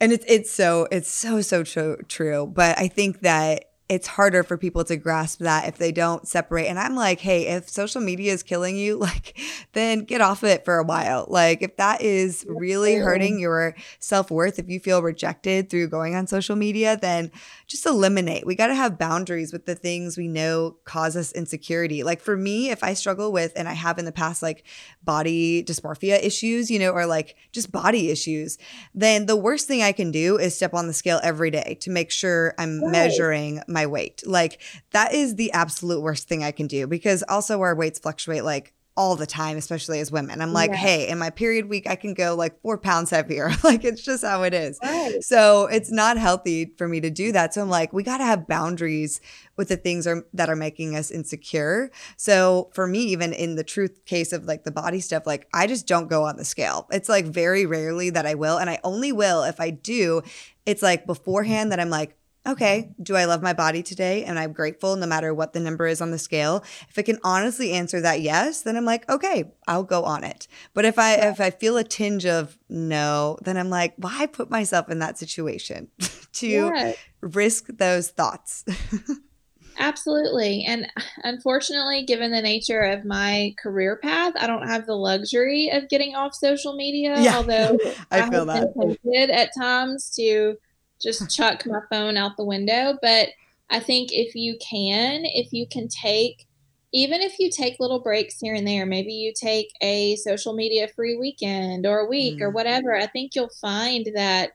and it's it's so it's so so true true but i think that it's harder for people to grasp that if they don't separate. And I'm like, hey, if social media is killing you, like, then get off it for a while. Like, if that is really hurting your self worth, if you feel rejected through going on social media, then just eliminate. We got to have boundaries with the things we know cause us insecurity. Like, for me, if I struggle with, and I have in the past, like body dysmorphia issues, you know, or like just body issues, then the worst thing I can do is step on the scale every day to make sure I'm right. measuring my my weight. Like that is the absolute worst thing I can do because also our weights fluctuate like all the time, especially as women. I'm like, yeah. hey, in my period week, I can go like four pounds heavier. like it's just how it is. Right. So it's not healthy for me to do that. So I'm like, we got to have boundaries with the things are, that are making us insecure. So for me, even in the truth case of like the body stuff, like I just don't go on the scale. It's like very rarely that I will. And I only will if I do. It's like beforehand that I'm like, okay, do I love my body today? And I'm grateful no matter what the number is on the scale. If I can honestly answer that yes, then I'm like, okay, I'll go on it. But if I if I feel a tinge of no, then I'm like, why put myself in that situation to yeah. risk those thoughts? Absolutely. And unfortunately, given the nature of my career path, I don't have the luxury of getting off social media. Yeah, although I, I feel that tempted at times to just chuck my phone out the window. But I think if you can, if you can take, even if you take little breaks here and there, maybe you take a social media free weekend or a week mm. or whatever, I think you'll find that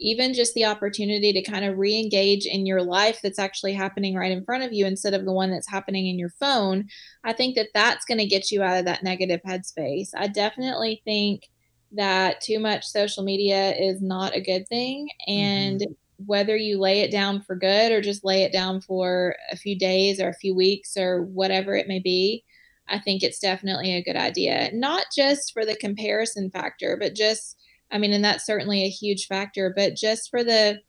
even just the opportunity to kind of re engage in your life that's actually happening right in front of you instead of the one that's happening in your phone, I think that that's going to get you out of that negative headspace. I definitely think that too much social media is not a good thing. And mm-hmm. whether you lay it down for good or just lay it down for a few days or a few weeks or whatever it may be, I think it's definitely a good idea. Not just for the comparison factor, but just, I mean, and that's certainly a huge factor, but just for the,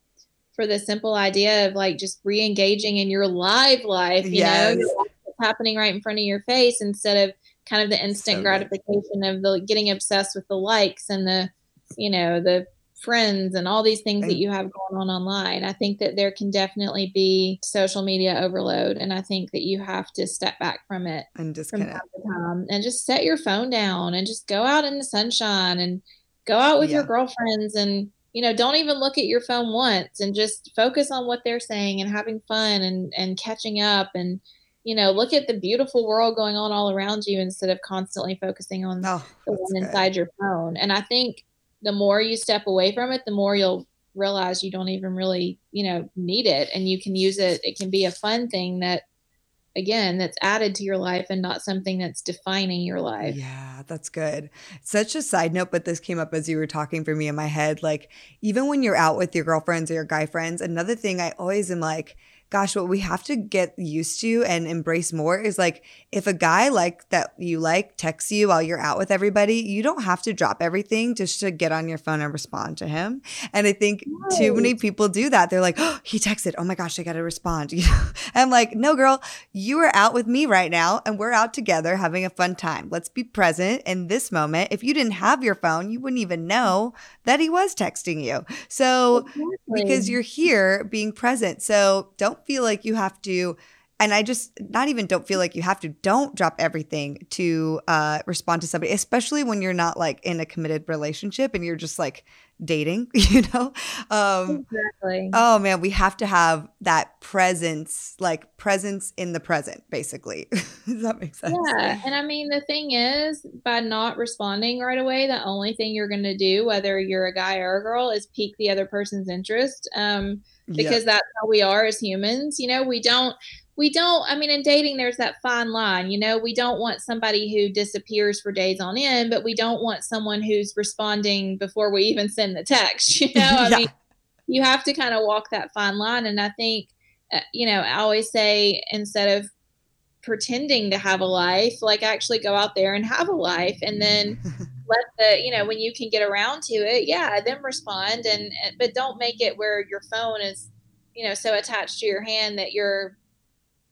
for the simple idea of like just re-engaging in your live life, you yes. know, happening right in front of your face instead of kind of the instant so gratification of the getting obsessed with the likes and the you know the friends and all these things that you have going on online. I think that there can definitely be social media overload, and I think that you have to step back from it and just from time to time and just set your phone down and just go out in the sunshine and go out with yeah. your girlfriends and you know don't even look at your phone once and just focus on what they're saying and having fun and and catching up and you know, look at the beautiful world going on all around you instead of constantly focusing on oh, the one inside your phone. And I think the more you step away from it, the more you'll realize you don't even really, you know, need it and you can use it. It can be a fun thing that again that's added to your life and not something that's defining your life. Yeah, that's good. Such a side note, but this came up as you were talking for me in my head. Like, even when you're out with your girlfriends or your guy friends, another thing I always am like, gosh, what we have to get used to and embrace more is like if a guy like that you like texts you while you're out with everybody, you don't have to drop everything just to get on your phone and respond to him. And I think right. too many people do that. They're like, oh, he texted. Oh my gosh, I got to respond. You know? I'm like, no, girl, you are out with me right now and we're out together having a fun time. Let's be present in this moment. If you didn't have your phone, you wouldn't even know that he was texting you. So exactly. because you're here being present. So don't feel like you have to and I just not even don't feel like you have to. Don't drop everything to uh, respond to somebody, especially when you're not like in a committed relationship and you're just like dating. You know, um, exactly. Oh man, we have to have that presence, like presence in the present, basically. Does that make sense? Yeah, and I mean the thing is, by not responding right away, the only thing you're going to do, whether you're a guy or a girl, is pique the other person's interest. Um, because yep. that's how we are as humans. You know, we don't we don't i mean in dating there's that fine line you know we don't want somebody who disappears for days on end but we don't want someone who's responding before we even send the text you know i yeah. mean you have to kind of walk that fine line and i think uh, you know i always say instead of pretending to have a life like actually go out there and have a life and then let the you know when you can get around to it yeah then respond and but don't make it where your phone is you know so attached to your hand that you're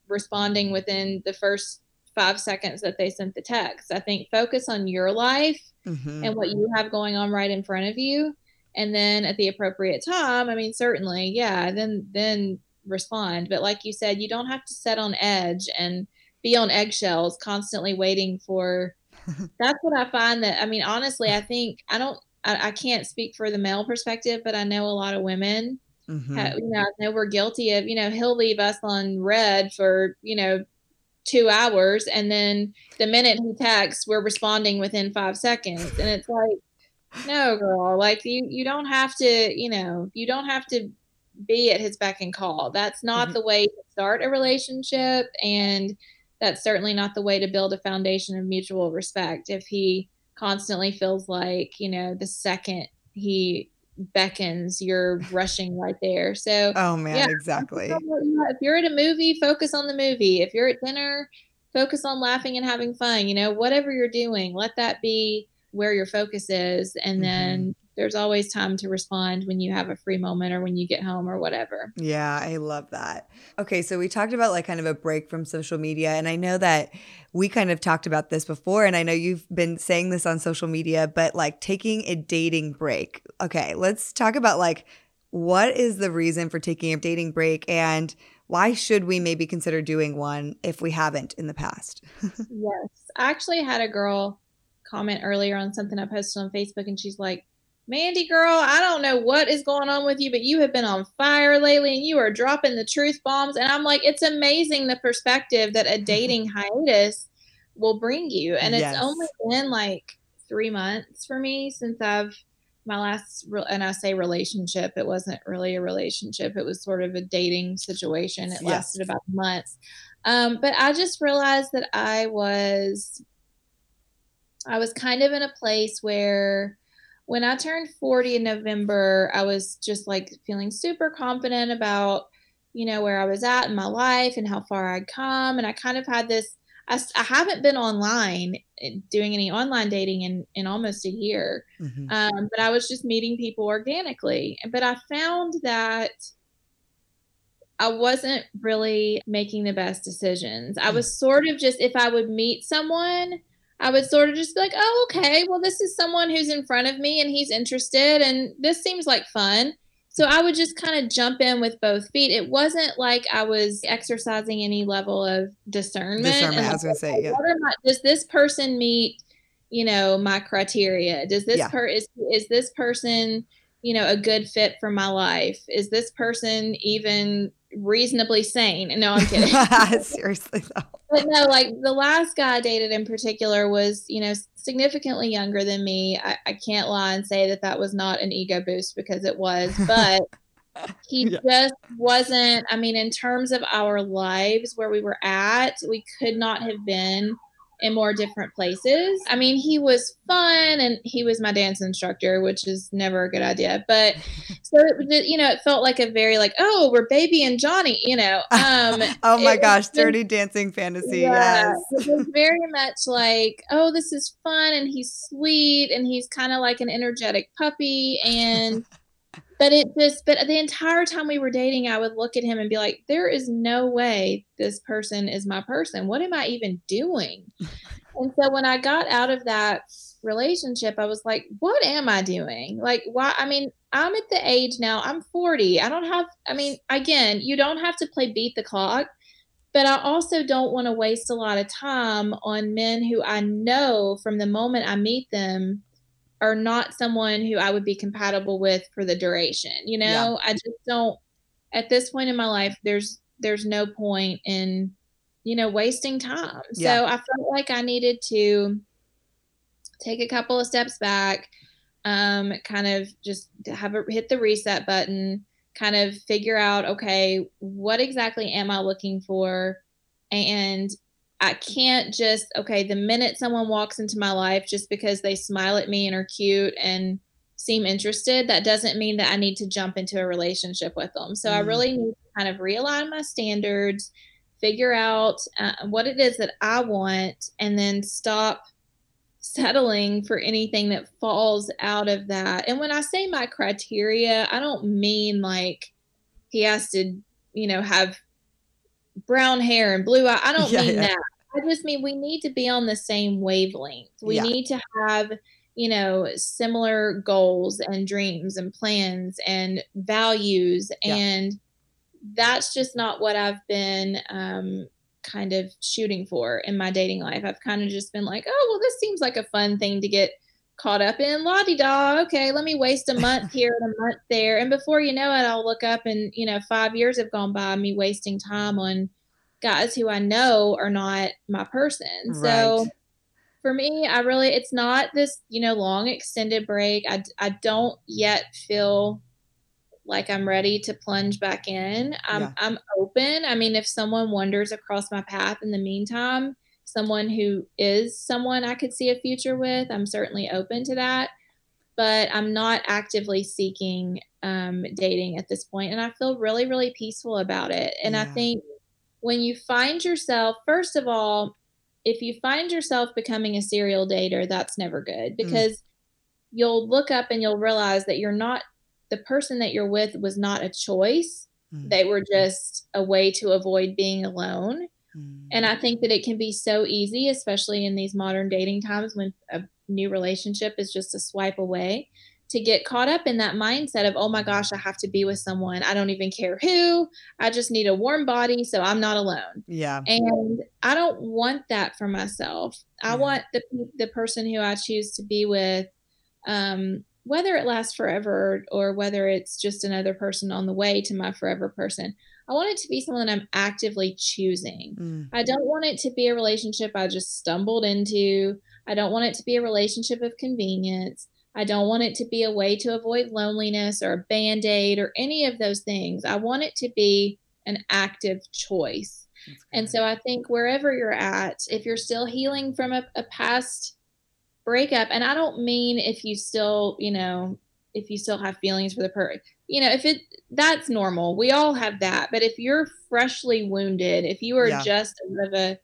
responding within the first five seconds that they sent the text. I think focus on your life mm-hmm. and what you have going on right in front of you. And then at the appropriate time, I mean, certainly, yeah, then, then respond. But like you said, you don't have to set on edge and be on eggshells, constantly waiting for. that's what I find that, I mean, honestly, I think I don't, I, I can't speak for the male perspective, but I know a lot of women Mm-hmm. you know, I know we're guilty of, you know, he'll leave us on read for, you know, two hours. And then the minute he texts, we're responding within five seconds. And it's like, no, girl, like you, you don't have to, you know, you don't have to be at his beck and call. That's not mm-hmm. the way to start a relationship. And that's certainly not the way to build a foundation of mutual respect. If he constantly feels like, you know, the second he beckons, you're rushing right there. So, oh man, yeah, exactly. If you're at a movie, focus on the movie. If you're at dinner, focus on laughing and having fun. You know, whatever you're doing, let that be where your focus is. And mm-hmm. then there's always time to respond when you have a free moment or when you get home or whatever. Yeah, I love that. Okay, so we talked about like kind of a break from social media. And I know that we kind of talked about this before. And I know you've been saying this on social media, but like taking a dating break. Okay, let's talk about like what is the reason for taking a dating break and why should we maybe consider doing one if we haven't in the past? yes. I actually had a girl comment earlier on something I posted on Facebook, and she's like, Mandy girl, I don't know what is going on with you, but you have been on fire lately and you are dropping the truth bombs. And I'm like, it's amazing the perspective that a dating hiatus will bring you. And yes. it's only been like three months for me since I've my last and I say relationship, it wasn't really a relationship. It was sort of a dating situation. It yes. lasted about months. Um, but I just realized that I was I was kind of in a place where when I turned 40 in November, I was just like feeling super confident about, you know, where I was at in my life and how far I'd come. And I kind of had this, I, I haven't been online eh, doing any online dating in, in almost a year. Mm-hmm. Um, but I was just meeting people organically. But I found that I wasn't really making the best decisions. I hmm. was sort of just, if I would meet someone, I would sort of just be like, oh, okay, well, this is someone who's in front of me and he's interested, and this seems like fun. So I would just kind of jump in with both feet. It wasn't like I was exercising any level of discernment. Discernment, I was going to say, yeah. Does this person meet, you know, my criteria? Does this yeah. per is is this person, you know, a good fit for my life? Is this person even reasonably sane. No, I'm kidding. Seriously though. But no, like the last guy I dated in particular was, you know, significantly younger than me. I, I can't lie and say that that was not an ego boost because it was, but he yeah. just wasn't. I mean, in terms of our lives where we were at, we could not have been in more different places. I mean, he was fun and he was my dance instructor, which is never a good idea. But so it, you know, it felt like a very like, oh, we're baby and Johnny, you know. Um Oh my gosh, dirty dancing fantasy. Yeah, yes. It was very much like, oh, this is fun and he's sweet and he's kind of like an energetic puppy and but it just but the entire time we were dating i would look at him and be like there is no way this person is my person. What am i even doing? And so when i got out of that relationship i was like what am i doing? Like why i mean i'm at the age now i'm 40 i don't have i mean again you don't have to play beat the clock but I also don't want to waste a lot of time on men who I know from the moment I meet them are not someone who I would be compatible with for the duration. You know, yeah. I just don't at this point in my life there's there's no point in you know wasting time. Yeah. So I felt like I needed to take a couple of steps back um kind of just have a hit the reset button, kind of figure out okay, what exactly am I looking for and I can't just, okay, the minute someone walks into my life just because they smile at me and are cute and seem interested, that doesn't mean that I need to jump into a relationship with them. So mm. I really need to kind of realign my standards, figure out uh, what it is that I want, and then stop settling for anything that falls out of that. And when I say my criteria, I don't mean like he has to, you know, have brown hair and blue eye. I don't yeah, mean yeah. that. I just mean we need to be on the same wavelength. We yeah. need to have, you know, similar goals and dreams and plans and values. And that's just not what I've been um, kind of shooting for in my dating life. I've kind of just been like, oh, well, this seems like a fun thing to get caught up in la di da okay let me waste a month here and a month there. And before you know it i'll look up and you know five years have gone by me wasting time on guys who i know are not my person. Right. so for me i really it's not this you know long extended break. I, I don't yet feel like i'm ready to plunge back in. I'm yeah. i'm open. I mean if someone wanders across my path in the meantime someone who is someone I could see a future with, I'm certainly open to that. But I'm not actively seeking um, dating at this point, and I feel really, really peaceful about it. And yeah. I think when you find yourself, first of all, if you find yourself becoming a serial dater, that's never good mm. because mm. you'll look up and you'll realize that you're not the person that you're with was not a choice. Mm. They were just a way to avoid being alone. And I think that it can be so easy, especially in these modern dating times when a new relationship is just a swipe away, to get caught up in that mindset of, oh my gosh, I have to be with someone. I don't even care who. I just need a warm body, so I'm not alone. Yeah. And I don't want that for myself. I want the the person who I choose to be with um, whether it lasts forever or whether it's just another person on the way to my forever person. I want it to be someone that I'm actively choosing. Mm. I don't want it to be a relationship I just stumbled into. I don't want it to be a relationship of convenience. I don't want it to be a way to avoid loneliness or a band aid or any of those things. I want it to be an active choice. And so I think wherever you're at, if you're still healing from a, a past breakup, and I don't mean if you still, you know, if you still have feelings for the person you know if it that's normal. We all have that. But if you're freshly wounded if you are yeah. just out of a,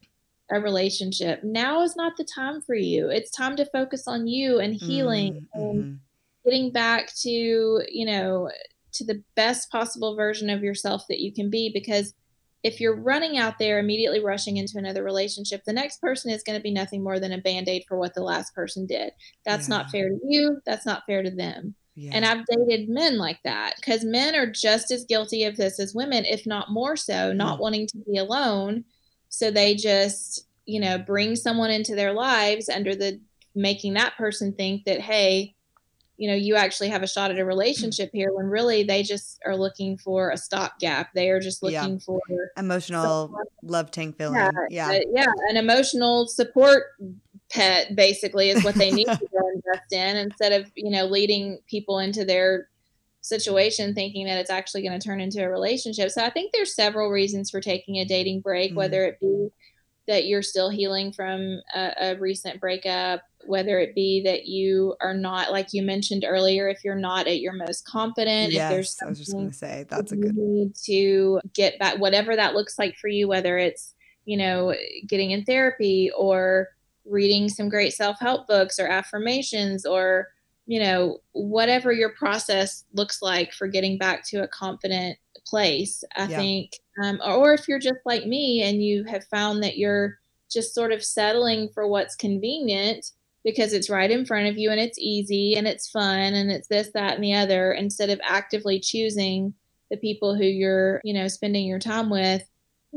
a relationship now is not the time for you. It's time to focus on you and healing mm-hmm. and getting back to you know to the best possible version of yourself that you can be. Because if you're running out there immediately rushing into another relationship the next person is going to be nothing more than a band-aid for what the last person did. That's yeah. not fair to you. That's not fair to them yeah. And I've dated men like that because men are just as guilty of this as women, if not more so, not wanting to be alone. So they just, you know, bring someone into their lives under the making that person think that, hey, you know, you actually have a shot at a relationship here when really they just are looking for a stopgap. They are just looking yeah. for emotional love tank filling. Yeah. Yeah. yeah. An emotional support pet basically is what they need to invest in instead of, you know, leading people into their situation thinking that it's actually going to turn into a relationship. So I think there's several reasons for taking a dating break, mm-hmm. whether it be that you're still healing from a, a, recent breakup, whether it be that you are not, like you mentioned earlier, if you're not at your most confident, yes, if there's I was just going to say that's a good need to get back, whatever that looks like for you, whether it's you know getting in therapy or reading some great self help books or affirmations or you know whatever your process looks like for getting back to a confident place i yeah. think um, or if you're just like me and you have found that you're just sort of settling for what's convenient because it's right in front of you and it's easy and it's fun and it's this that and the other instead of actively choosing the people who you're you know spending your time with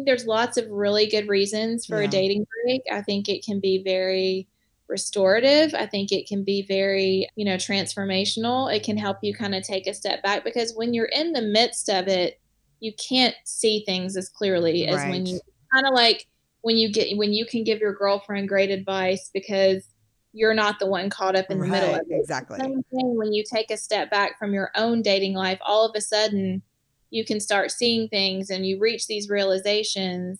there's lots of really good reasons for yeah. a dating break i think it can be very restorative i think it can be very you know transformational it can help you kind of take a step back because when you're in the midst of it you can't see things as clearly as when you kind of like when you get when you can give your girlfriend great advice because you're not the one caught up in the middle of it. Exactly. Same thing when you take a step back from your own dating life, all of a sudden you can start seeing things and you reach these realizations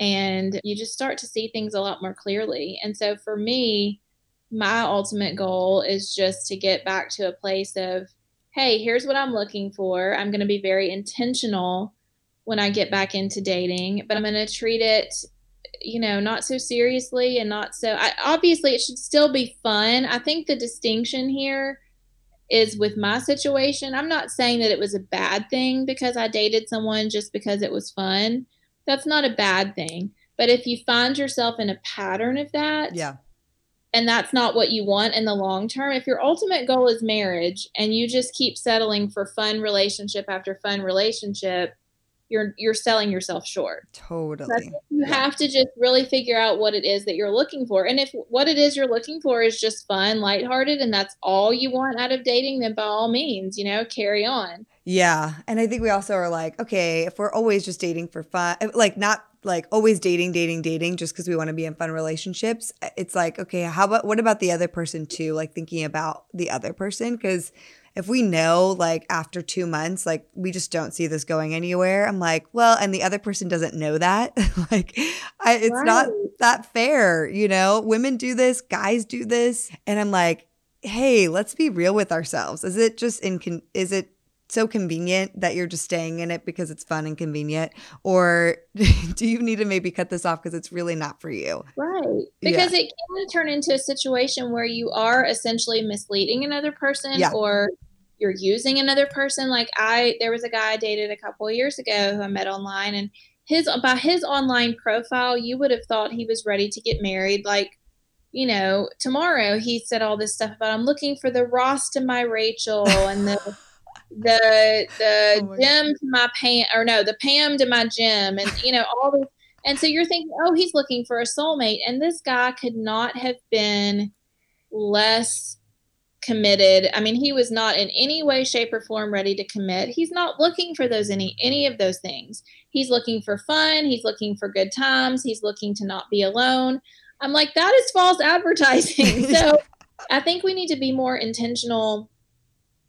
and you just start to see things a lot more clearly. And so for me, my ultimate goal is just to get back to a place of hey, here's what I'm looking for. I'm going to be very intentional when I get back into dating, but I'm going to treat it, you know, not so seriously and not so. I, obviously, it should still be fun. I think the distinction here is with my situation. I'm not saying that it was a bad thing because I dated someone just because it was fun. That's not a bad thing. But if you find yourself in a pattern of that, yeah and that's not what you want in the long term if your ultimate goal is marriage and you just keep settling for fun relationship after fun relationship you're you're selling yourself short totally you yeah. have to just really figure out what it is that you're looking for and if what it is you're looking for is just fun lighthearted and that's all you want out of dating then by all means you know carry on yeah and i think we also are like okay if we're always just dating for fun eh, like not like always dating, dating, dating just because we want to be in fun relationships. Eh, it's like, okay, how about what about the other person too? Like thinking about the other person. Cause if we know like after two months, like we just don't see this going anywhere, I'm like, well, and the other person doesn't know that. like, I, it's right. not that fair. You know, women do this, guys do this. And I'm like, hey, let's be real with ourselves. Is it just in, is it so convenient that you're just staying in it because it's fun and convenient or do you need to maybe cut this off because it's really not for you right because yeah. it can turn into a situation where you are essentially misleading another person yeah. or you're using another person like i there was a guy i dated a couple of years ago who i met online and his by his online profile you would have thought he was ready to get married like you know tomorrow he said all this stuff about i'm looking for the ross to my rachel and the the the oh Jim to my Pam or no, the Pam to my Jim, and you know all these. And so you're thinking, oh, he's looking for a soulmate, and this guy could not have been less committed. I mean, he was not in any way, shape, or form ready to commit. He's not looking for those any any of those things. He's looking for fun. He's looking for good times. He's looking to not be alone. I'm like, that is false advertising. so I think we need to be more intentional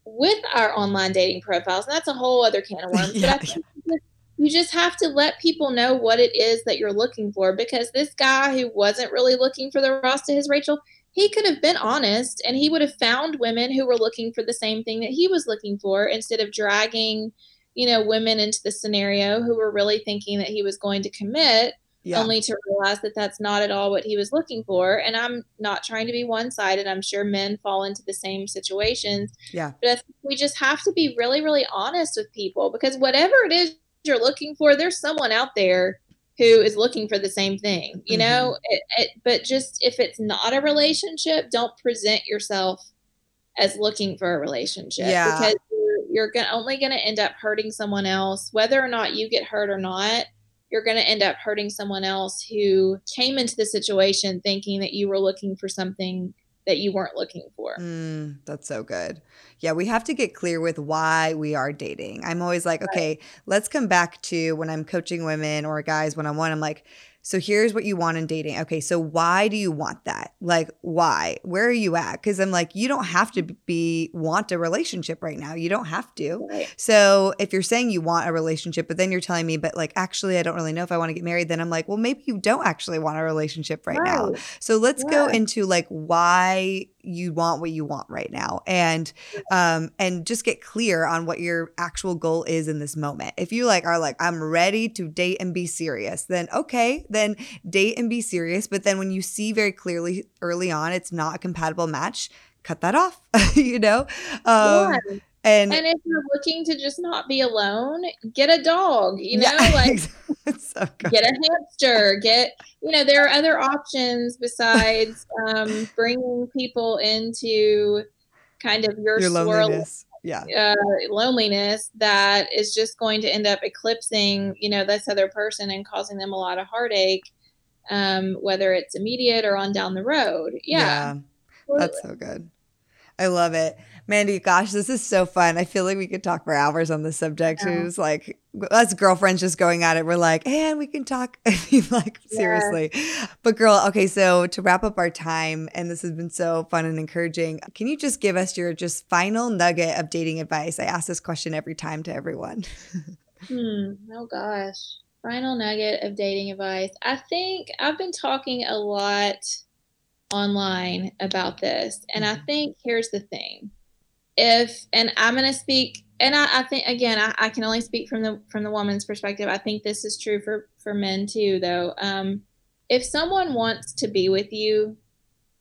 with our online dating profiles. And that's a whole other can of worms. yeah, but I you just have to let people know what it is that you're looking for because this guy who wasn't really looking for the Ross to his Rachel, he could have been honest and he would have found women who were looking for the same thing that he was looking for instead of dragging, you know, women into the scenario who were really thinking that he was going to commit yeah. only to realize that that's not at all what he was looking for. And I'm not trying to be one sided. I'm sure men fall into the same situations. Yeah. But we just have to be really, really honest with people because whatever it is you're looking for, there's someone out there who is looking for the same thing, you mm-hmm. know? It, it, but just if it's not a relationship, don't present yourself as looking for a relationship yeah. because you're, you're gonna, only going to end up hurting someone else, whether or not you get hurt or not you're going to end up hurting someone else who came into the situation thinking that you were looking for something that you weren't looking for. Mm, that's so good. Yeah, we have to get clear with why we are dating. I'm always like, okay, right. let's come back to when I'm coaching women or guys one on one. I'm like, so here's what you want in dating. Okay, so why do you want that? Like why? Where are you at? Cuz I'm like you don't have to be want a relationship right now. You don't have to. Right. So if you're saying you want a relationship but then you're telling me but like actually I don't really know if I want to get married, then I'm like, well maybe you don't actually want a relationship right, right. now. So let's yeah. go into like why you want what you want right now and um and just get clear on what your actual goal is in this moment if you like are like i'm ready to date and be serious then okay then date and be serious but then when you see very clearly early on it's not a compatible match cut that off you know um yeah. And, and if you're looking to just not be alone, get a dog, you know, yeah, like so get a hamster, get, you know, there are other options besides um, bringing people into kind of your, your loneliness. Yeah. Uh, loneliness that is just going to end up eclipsing, you know, this other person and causing them a lot of heartache, um, whether it's immediate or on down the road. Yeah. yeah that's so good. I love it. Mandy, gosh, this is so fun. I feel like we could talk for hours on this subject. Yeah. It was like us girlfriends just going at it. We're like, and we can talk. I mean, like yeah. seriously. But girl, okay, so to wrap up our time, and this has been so fun and encouraging. Can you just give us your just final nugget of dating advice? I ask this question every time to everyone. hmm. Oh gosh. Final nugget of dating advice. I think I've been talking a lot online about this. And I mm-hmm. think here's the thing if and i'm going to speak and I, I, think again I, I, can only speak from the from the woman's perspective. I think this is true for for men too though. Um, if someone wants to be with you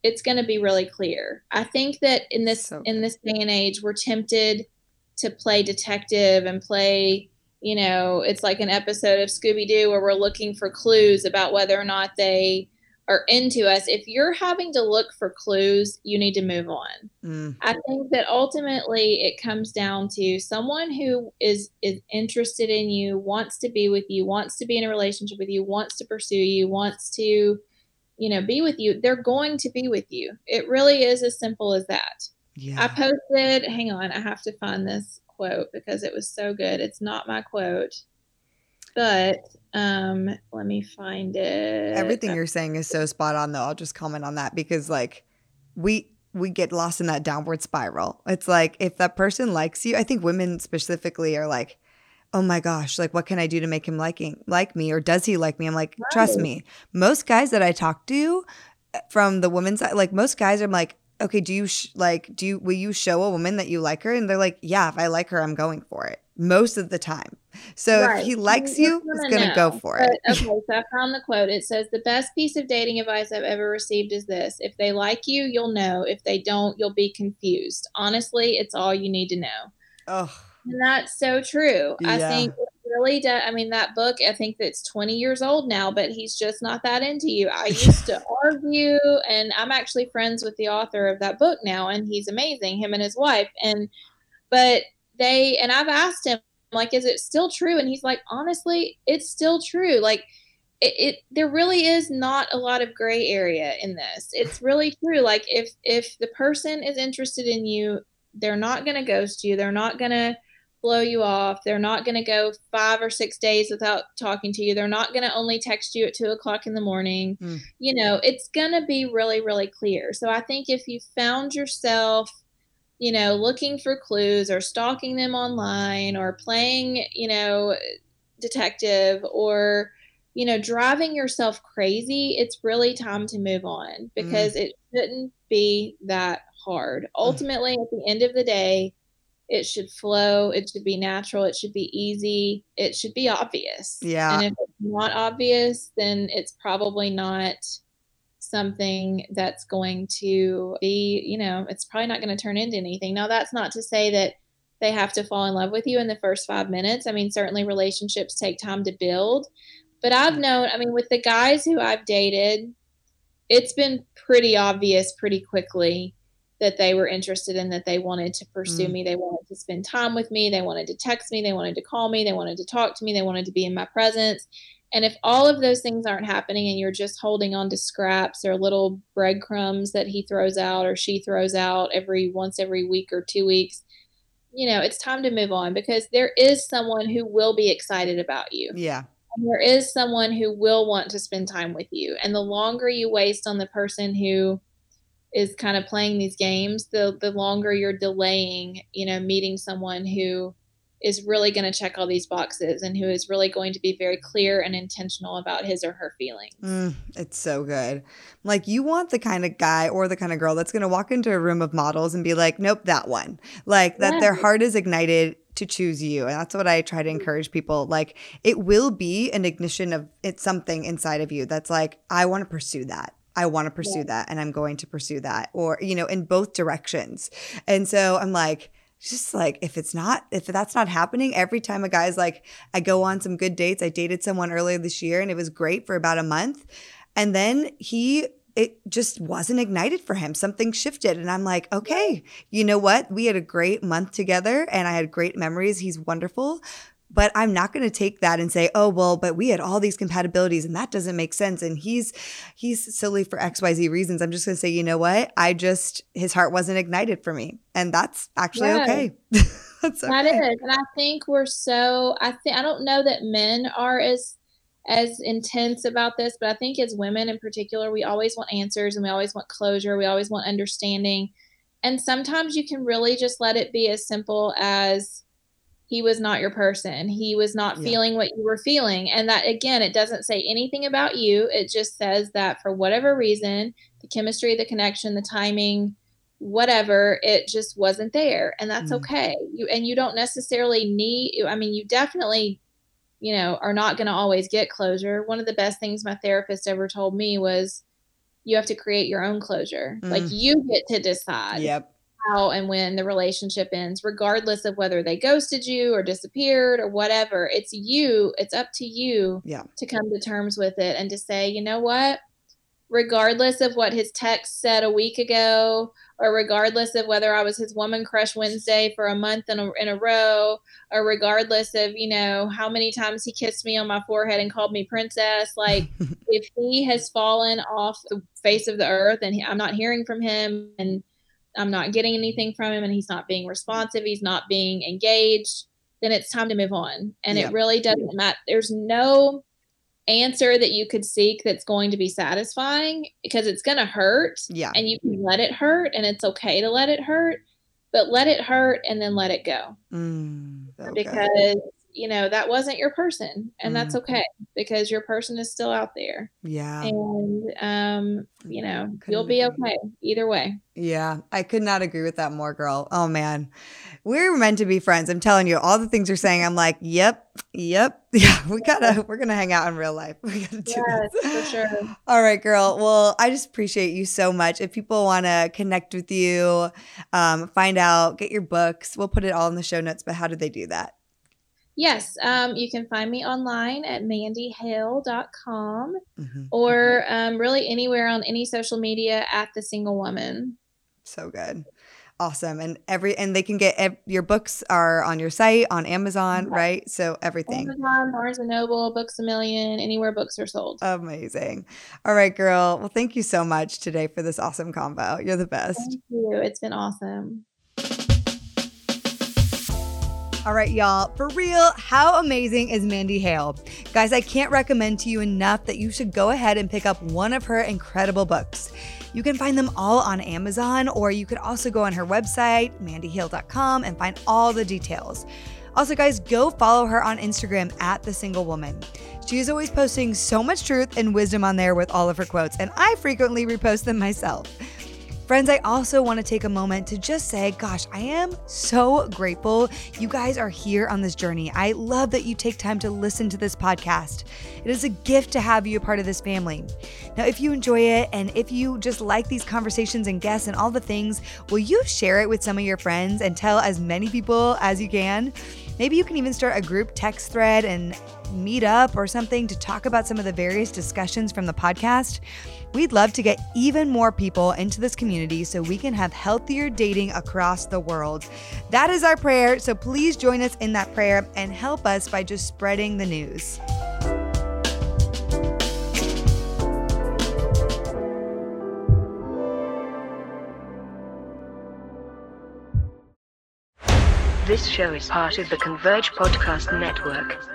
it's going to be really clear. I think that in this so in this day and age we're tempted to play detective and play you know it's like an episode of scooby-doo where we're looking for clues about whether or not they are into us, if you're having to look for clues, you need to move on. Mm. I think that ultimately it comes down to someone who is is interested in you, wants to be with you, wants to be in a relationship with you, wants to pursue you, wants to, you know, be with you. They're going to be with you. It really is as simple as that. Yeah. I posted, hang on, I have to find this quote because it was so good. It's not my quote. But um, let me find it. Everything you're saying is so spot on though. I'll just comment on that because like we we get lost in that downward spiral. It's like if that person likes you, I think women specifically are like, "Oh my gosh, like what can I do to make him liking like me or does he like me?" I'm like, right. "Trust me. Most guys that I talk to eh, from the women's side, like most guys are like, "Okay, do you sh- like do you will you show a woman that you like her?" And they're like, "Yeah, if I like her, I'm going for it." most of the time. So right. if he likes you, he's going to go for but, it. okay, so I found the quote. It says, The best piece of dating advice I've ever received is this if they like you, you'll know. If they don't, you'll be confused. Honestly, it's all you need to know. Oh. And that's so true. Yeah. I think really does. I mean, that book, I think that's 20 years old now, but he's just not that into you. I used to argue, and I'm actually friends with the author of that book now, and he's amazing, him and his wife. And, but they and I've asked him like, is it still true? And he's like, honestly, it's still true. Like it, it there really is not a lot of gray area in this. It's really true. Like if if the person is interested in you, they're not gonna ghost you. They're not gonna blow you off. They're not going to go five or six days without talking to you. They're not going to only text you at two o'clock in the morning. Mm. You know, it's going to be really, really clear. So I think if you found yourself you know, looking for clues or stalking them online or playing, you know, detective or, you know, driving yourself crazy, it's really time to move on because mm. it shouldn't be that hard. Ultimately, at the end of the day, it should flow, it should be natural, it should be easy, it should be obvious. Yeah. And if it's not obvious, then it's probably not something that's going to be, you know, it's probably not going to turn into anything. Now, that's not to say that they have to fall in love with you in the first five minutes. I mean, certainly relationships take time to build. But I've mm-hmm. known, I mean, with the guys who I've dated, it's been pretty obvious pretty quickly that they were interested in that they wanted to pursue mm. me they wanted to spend time with me they wanted to text me they wanted to call me they wanted to talk to me they wanted to be in my presence And if all of those things aren't happening and you're just holding on to scraps or little breadcrumbs that he throws out or she throws out every once every week or two weeks, you know, it's time to move on because there is someone who will be excited about you. Yeah. And there is someone who will want to spend time with you. And the longer you waste on the person who is kind of playing these games, the the longer you're delaying, you know, meeting someone who is really going to check all these boxes and who is really going to be very clear and intentional about his or her feelings. Mm, it's so good. Like you want the kind of guy or the kind of girl that's going to walk into a room of models and be like, "Nope, that one." Like that their heart is ignited to choose you. And that's what I try to encourage people. Like it will be an ignition of it's something inside of you that's like, I want to pursue that. I want to pursue yeah. that and I'm going to pursue that or you know in both directions. And so I'm like just like if it's not if that's not happening every time a guy's like i go on some good dates i dated someone earlier this year and it was great for about a month and then he it just wasn't ignited for him. Something shifted and i'm like okay you know what? We had a great month together and i had great memories. He's wonderful but I'm not going to take that and say, "Oh, well, but we had all these compatibilities and that doesn't make sense and he's he's silly for XYZ reasons." I'm just going to say, "You know what? I just his heart wasn't ignited for me." And that's actually okay. that's okay. That is. And I think we're so I think I don't know that men are as as intense about this, but I think as women in particular, we always want answers and we always want closure, we always want understanding. And sometimes you can really just let it be as simple as he was not your person. He was not yeah. feeling what you were feeling. And that, again, it doesn't say anything about you. It just says that for whatever reason, the chemistry, the connection, the timing, whatever, it just wasn't there. And that's mm. okay. You, and you don't necessarily need, I mean, you definitely, you know, are not going to always get closure. One of the best things my therapist ever told me was, you have to create your own closure. Mm. Like you get to decide. Yep how and when the relationship ends, regardless of whether they ghosted you or disappeared or whatever. It's you, it's up to you yeah. to come to terms with it and to say, you know what? Regardless of what his text said a week ago, or regardless of whether I was his woman crush Wednesday for a month in a, in a row, or regardless of, you know, how many times he kissed me on my forehead and called me princess, like if he has fallen off the face of the earth and he, I'm not hearing from him and I'm not getting anything from him and he's not being responsive, he's not being engaged, then it's time to move on. And yeah. it really doesn't matter. There's no answer that you could seek that's going to be satisfying because it's going to hurt. Yeah. And you can let it hurt and it's okay to let it hurt, but let it hurt and then let it go. Mm, okay. Because you know that wasn't your person and mm. that's okay because your person is still out there. Yeah. And um you know you'll be okay either way. Yeah i could not agree with that more girl. Oh man. We're meant to be friends. I'm telling you all the things you're saying i'm like yep yep. Yeah we gotta we're gonna hang out in real life. We gotta do yes, this. for sure. All right girl. Well i just appreciate you so much. If people want to connect with you um, find out get your books we'll put it all in the show notes but how do they do that Yes, um, you can find me online at mandyhale.com mm-hmm. or um, really anywhere on any social media at The Single Woman. So good. Awesome. And every and they can get ev- your books are on your site on Amazon, right? So everything. Amazon, Barnes and Noble, Books a Million, anywhere books are sold. Amazing. All right, girl. Well, thank you so much today for this awesome combo. You're the best. Thank you. It's been awesome. All right, y'all, for real, how amazing is Mandy Hale? Guys, I can't recommend to you enough that you should go ahead and pick up one of her incredible books. You can find them all on Amazon, or you could also go on her website, mandyhale.com, and find all the details. Also, guys, go follow her on Instagram at The Single Woman. She is always posting so much truth and wisdom on there with all of her quotes, and I frequently repost them myself. Friends, I also want to take a moment to just say, gosh, I am so grateful you guys are here on this journey. I love that you take time to listen to this podcast. It is a gift to have you a part of this family. Now, if you enjoy it and if you just like these conversations and guests and all the things, will you share it with some of your friends and tell as many people as you can? Maybe you can even start a group text thread and meet up or something to talk about some of the various discussions from the podcast. We'd love to get even more people into this community so we can have healthier dating across the world. That is our prayer, so please join us in that prayer and help us by just spreading the news. This show is part of the Converge Podcast Network.